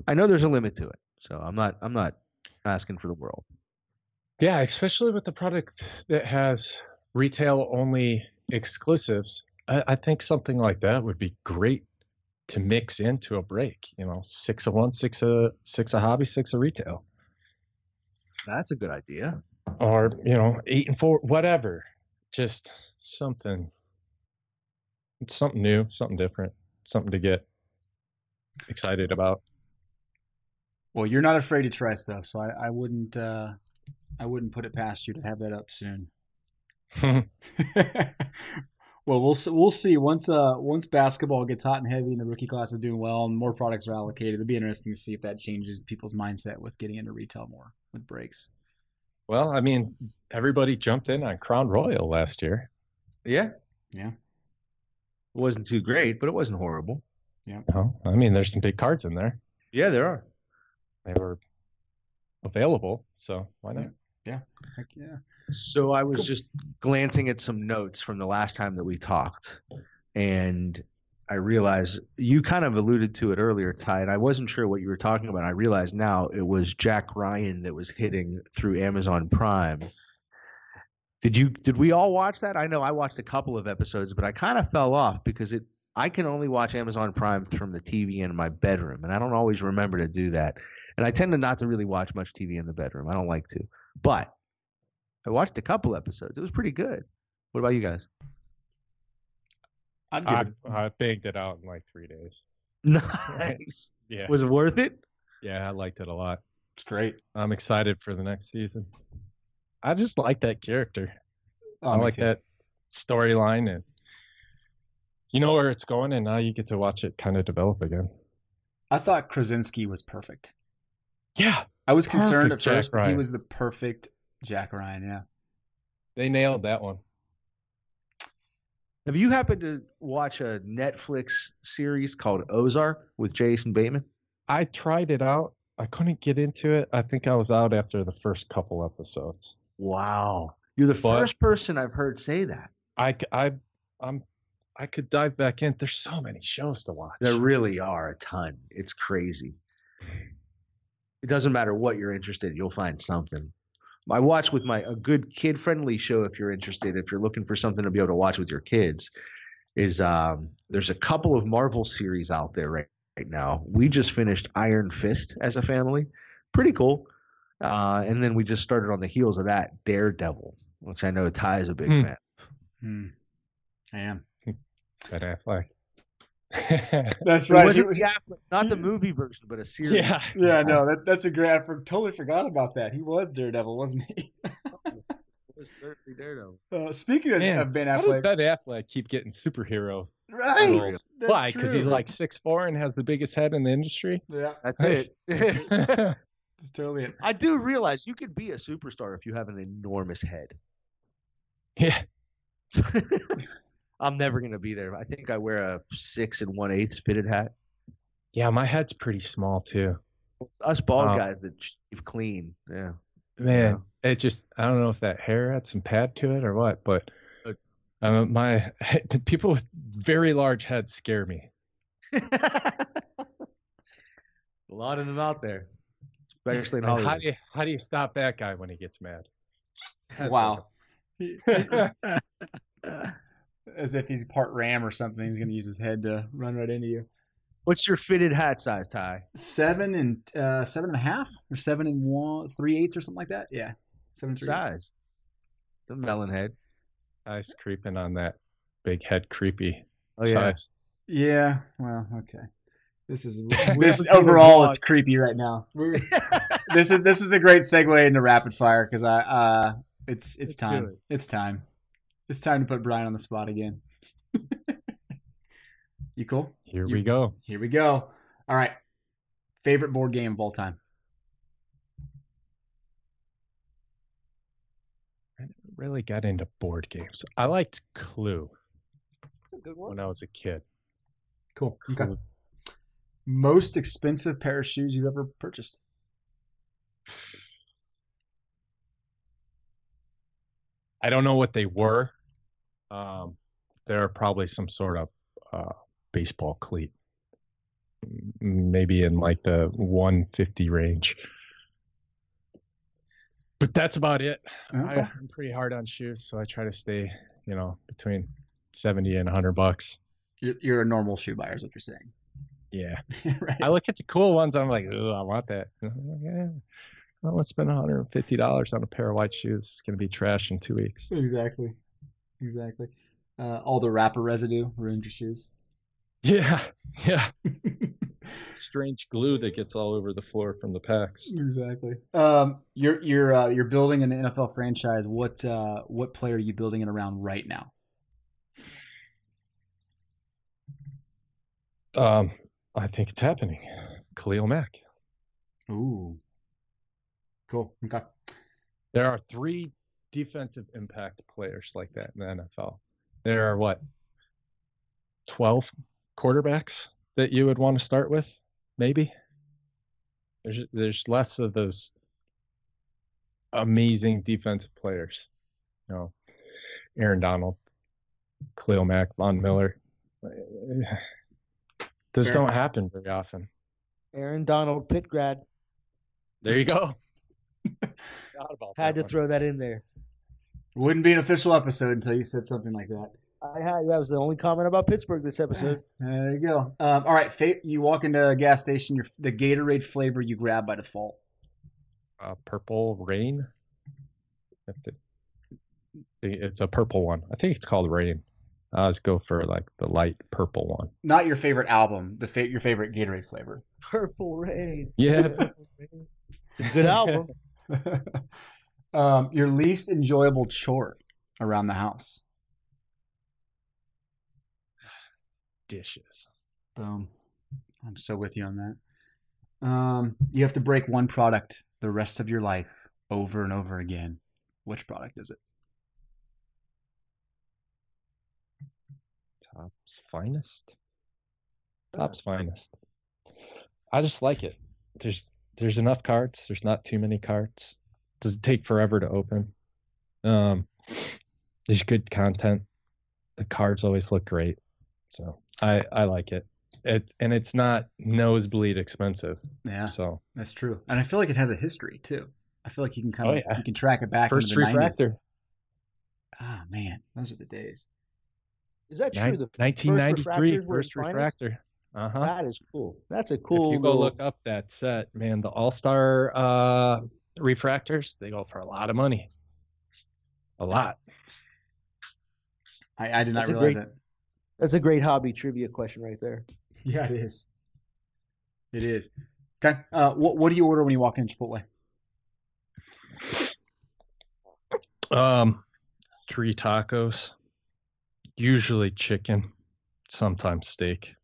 I know there's a limit to it, so I'm not I'm not asking for the world. Yeah, especially with the product that has retail only exclusives. I, I think something like that would be great to mix into a break. You know, six of one, six of six of hobby, six of retail, That's a good idea. or you know, eight and four, whatever. Just something, something new, something different, something to get excited about. Well, you're not afraid to try stuff, so I, I wouldn't uh, I wouldn't put it past you to have that up soon. well, we'll see, we'll see once uh once basketball gets hot and heavy and the rookie class is doing well and more products are allocated. It'll be interesting to see if that changes people's mindset with getting into retail more with breaks. well, I mean, everybody jumped in on Crown Royale last year. Yeah, Yeah. it wasn't too great, but it wasn't horrible. Yeah. Oh, I mean, there's some big cards in there. Yeah, there are. They were available, so why not? Heck yeah. So I was Cool. just glancing at some notes from the last time that we talked, and I realized you kind of alluded to it earlier, Ty, and I wasn't sure what you were talking about. I realized now it was Jack Ryan that was hitting through Amazon Prime. Did you? Did we all watch that? I know I watched a couple of episodes, but I kind of fell off because it. I can only watch Amazon Prime from the TV in my bedroom, and I don't always remember to do that. And I tend to not to really watch much TV in the bedroom. I don't like to, but I watched a couple episodes. It was pretty good. What about you guys? I'd give I, it, I banged it out in like three days. Nice. Yeah. Was it worth it? Yeah, I liked it a lot. It's great. I'm excited for the next season. I just like that character. Oh, I like too. that storyline and you know where it's going and now you get to watch it kind of develop again. I thought Krasinski was perfect. Yeah. I was concerned at Perfect Jack first, but he was the perfect Jack Ryan. Yeah. They nailed that one. Have you happened to watch a Netflix series called Ozark with Jason Bateman? I tried it out. I couldn't get into it. I think I was out after the first couple episodes. Wow. You're the But- first person I've heard say that. I, c- I, I'm, I could dive back in. There's so many shows to watch. There really are a ton. It's crazy. It doesn't matter what you're interested in, you'll find something. I watch with my a good kid friendly show if you're interested, if you're looking for something to be able to watch with your kids, is um there's a couple of Marvel series out there right, right now. We just finished Iron Fist as a family. Pretty cool. Uh, and then we just started on the heels of that Daredevil, which I know Ty is a big Hmm. fan. Hmm. I am. Ben Affleck. That's It wasn't the Affleck, not the movie version, but a series. yeah. Yeah, no, that, that's a great. I for, totally forgot about that. He was Daredevil, wasn't he? It was certainly Daredevil. Uh, speaking of, Man, of Ben How does Affleck, Ben Affleck keep getting superhero right? That's Why? Because he's like six four and has the biggest head in the industry. yeah, That's it. It's totally it. I do realize you could be a superstar if you have an enormous head. yeah. I'm never gonna be there. I think I wear a six and one eighth fitted hat. Yeah, my head's pretty small too. It's us bald Wow. guys that shave clean. Yeah. Man, it just I don't know if that hair had some pad to it or what, but Good. um, my people with very large heads scare me. a lot of them out there, especially in Like, how do you how do you stop that guy when he gets mad? Wow. That's As if he's part ram or something. He's going to use his head to run right into you. What's your fitted hat size, Ty? Seven and uh, seven and a half, or seven and one, three eighths, or something like that. Yeah, seven three eighths. Size. It's a melon head. Nice creeping on that big head creepy Oh yeah. size. Yeah. Well, okay. This is this haven't seen a overall vlog. is creepy right now. We're- this is this is a great segue into rapid fire because I uh it's it's Let's time. it. It's time. It's time to put Brian on the spot again. you cool? Here You- we go. Here we go. All right. Favorite board game of all time. I never really got into board games. I liked Clue That's a good one. when I was a kid. Cool. Okay. Clue. Most expensive pair of shoes you've ever purchased. I don't know what they were. Um, they're probably some sort of uh, baseball cleat, maybe in like the 150 range. But that's about it. Okay. I, I'm pretty hard on shoes, so I try to stay, you know, between 70 and 100 bucks. You're, a normal shoe buyer, is what you're saying. Yeah. right. I look at the cool ones. I'm like, oh, I want that. Like, yeah. I want to spend $150 on a pair of white shoes. It's going to be trash in two weeks. Exactly. Exactly. Uh, all the wrapper residue ruined your shoes. Yeah. Yeah. Strange glue that gets all over the floor from the packs. exactly. Um, you're you're uh, you're building an NFL franchise. What uh, what player are you building it around right now? Um, I think it's happening. Khalil Mack. Ooh. Cool. Okay. There are three defensive impact players like that in the NFL. There are what? 12 quarterbacks that you would want to start with, maybe. There's there's less of those amazing defensive players. You know, Aaron Donald, Khalil Mack, Von Miller. This Fair don't happen very often. Aaron Donald, Pitt grad. There you go. About Had to one. throw that in there. Wouldn't be an official episode until you said something like that. I had that was the only comment about Pittsburgh this episode. There you go. Um, all right. Fa- you walk into a gas station. Your the Gatorade flavor you grab by default. uh, purple rain. It's a purple one. I think it's called rain. I always go for like the light purple one. Not your favorite album, the fa- your favorite Gatorade flavor. Purple Rain. Yeah. It's a good album. um, your least enjoyable chore around the house. Dishes. Boom. I'm so with you on that. Um, you have to break one product the rest of your life over and over again. Which product is it? Topps Finest. Topps Finest. I just like it. There's there's enough cards. There's not too many cards. Does it take forever to open? Um, there's good content. The cards always look great, so I I like it. It and it's not nosebleed expensive. Yeah, So that's true. And I feel like it has a history too. I feel like you can kind Oh, of yeah. you can track it back. first the refractor, Ah man, those are the days. Is that true? Nin- The 1993 refractors were first refractor. Uh huh. That is cool. That's a cool. if you go little- look up that set, man, the All Star uh, refractors, they go for a lot of money. A lot. I, I did not That's a realize great- it. That's a great hobby trivia question right there. Yeah, it is. It is. Okay. Uh, what what do you order when you walk in Chipotle? Um, three tacos, usually chicken, sometimes steak.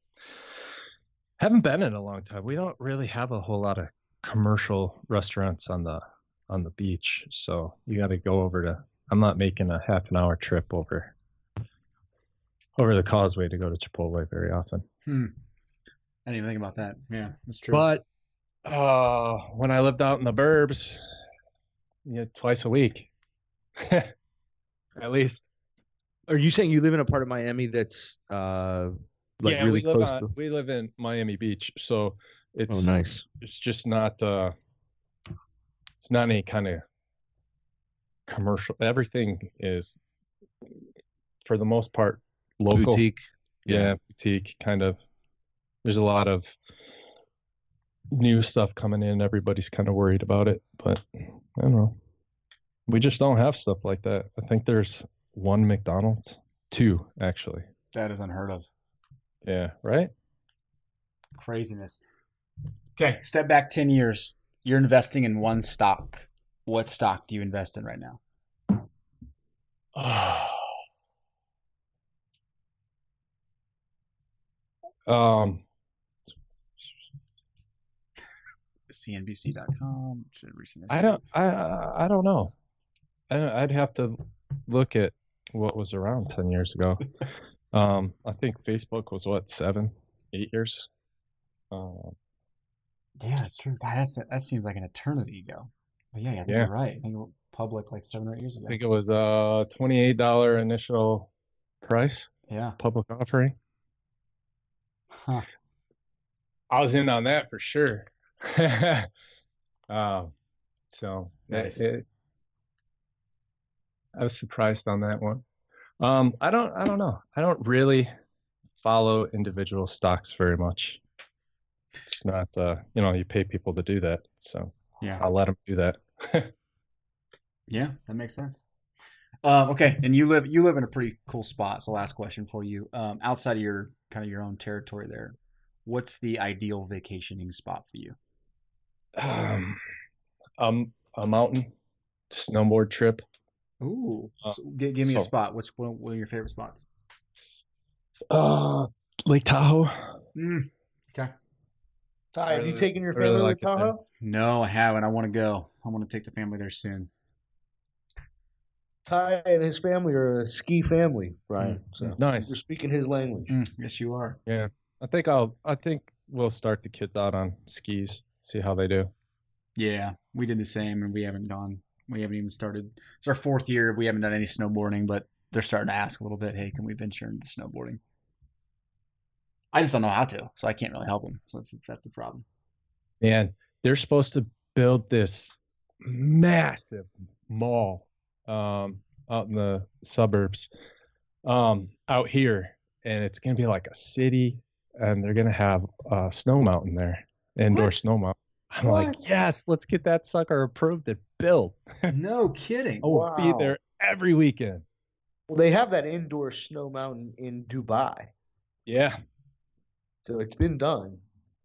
Haven't been in a long time. We don't really have a whole lot of commercial restaurants on the on the beach, so you got to go over to. I'm not making a half an hour trip over over the causeway to go to Chipotle very often. Hmm. I didn't even think about that. Yeah, that's true. But uh, when I lived out in the burbs, yeah, twice a week, at least. Are you saying you live in a part of Miami that's uh like yeah, really we live close on- to? We live in Miami Beach, so it's Oh, nice. it's just not uh, it's not any kind of commercial. Everything is, for the most part, local. Boutique. yeah, boutique kind of. There's a lot of new stuff coming in. Everybody's kind of worried about it, but I don't know. We just don't have stuff like that. I think there's one McDonald's, two actually. that is unheard of. Yeah, right. Craziness. Okay, step back ten years. You're investing in one stock. What stock do you invest in right now? um, CNBC.com. I don't. I I don't know. I, I'd have to look at what was around ten years ago. Um, I think Facebook was what seven, eight years. Um, Yeah, that's true. God, that's that seems like an eternity ago. But yeah, I think Yeah. you're right. I think it was public like seven or eight years ago. I think it was a twenty-eight dollar initial price Yeah. public offering. Huh. I was in on that for sure. um, so it- Nice. it- I was surprised on that one. Um, I don't, I don't know. I don't really follow individual stocks very much. It's not, uh, you know, you pay people to do that, so Yeah. I'll let them do that. Yeah, that makes sense. Um, okay, and you live you live in a pretty cool spot. So, last question for you. Um, outside of your kind of your own territory, there, what's the ideal vacationing spot for you? um, um, a mountain snowboard trip. Ooh, Uh, so gi- give me a spot. What's one one of your favorite spots? Uh, Lake Tahoe. Mm, okay. Ty, have you taken your I really family like to it. Tahoe? No, I haven't. I want to go. I want to take the family there soon. Ty and his family are a ski family, Brian. So Nice. You're speaking his language. Mm, yes, you are. Yeah, I think I'll. I think we'll start the kids out on skis. See how they do. Yeah, we did the same, and we haven't gone. We haven't even started. It's our fourth year. We haven't done any snowboarding, but they're starting to ask a little bit. Hey, can we venture into snowboarding? I just don't know how to, so I can't really help them. So that's that's the problem. And they're supposed to build this massive mall um, out in the suburbs um, out here, and it's gonna be like a city, and they're gonna have a snow mountain there, indoor What? snow mountain. I'm like, yes, let's get that sucker approved and built. no kidding. I will be there every weekend. Well, they have that indoor snow mountain in Dubai, Yeah. So it's been done.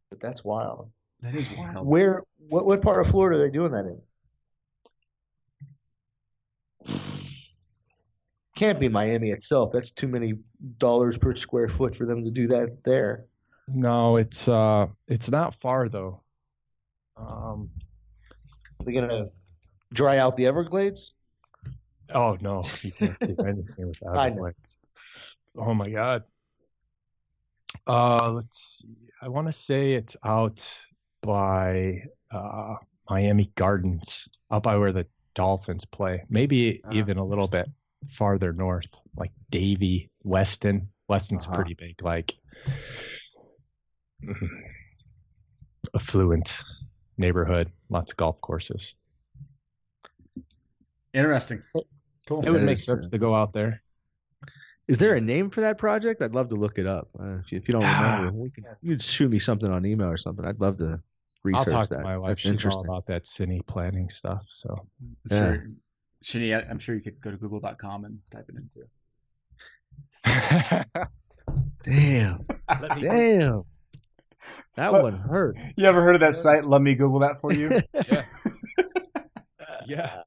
But that's wild. That is wild. Where? What? What part of Florida are they doing that in? Can't be Miami itself. That's too many dollars per square foot for them to do that there. No, it's uh it's not far though. Um They're gonna dry out the Everglades. oh no, you can't do anything without I know. Like, oh my god. Uh let's see. I want to say it's out by uh Miami Gardens, out by where the Dolphins play. Maybe Ah. even a little bit farther north, like Davie, Weston. Weston's Uh-huh. pretty big, like affluent neighborhood, lots of golf courses. Interesting. Cool. It would That make sense uh, to go out there. Is there a name for that project? I'd love to look it up. Uh, if, you, if you don't Ah, remember, we can, you could shoot me something on email or something. I'd love to I'll research talk that. to my wife. That's She's all about that cine planning stuff. So I'm Yeah. sure, Shani, I- I'm sure you could go to google.com and type it in too. Damn, damn, that What? one hurt. You ever heard of that site? Let me Google that for you. yeah, yeah.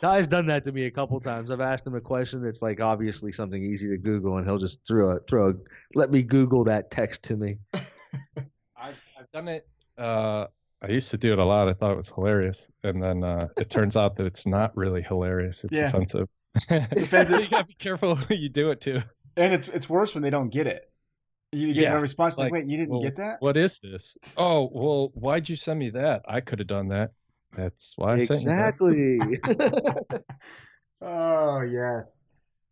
Ty's done that to me a couple times. I've asked him a question that's like obviously something easy to Google, and he'll just throw a throw a let me Google that text to me. I've, I've done it. Uh, I used to do it a lot. I thought it was hilarious, and then uh, it turns out that it's not really hilarious. It's Yeah. offensive. offensive. you gotta be careful who you do it to. and it's it's worse when they don't get it. You get Yeah, no response. Like, like, wait, you didn't well, get that? What is this? Oh, well, why'd you send me that? I could have done that. That's why I sent you that. Exactly. Oh yes.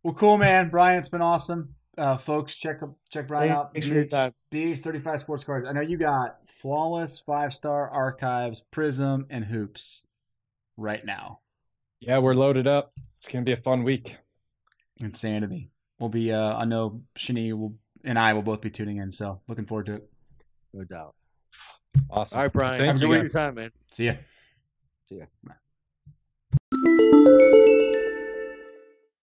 Well, cool, man. Brian, it's been awesome. Uh, folks, check check Brian Thank- out. thanks for your time. BH thirty five sports cards. I know you got flawless five star archives, Prism, and hoops right now. Yeah, we're loaded up. It's gonna be a fun week. Insanity. We'll be. Uh, I know Shani will and I will both be tuning in. So looking forward to it. no doubt. Awesome. All right, Brian. Thank Have a you, good time, man. See ya. See ya.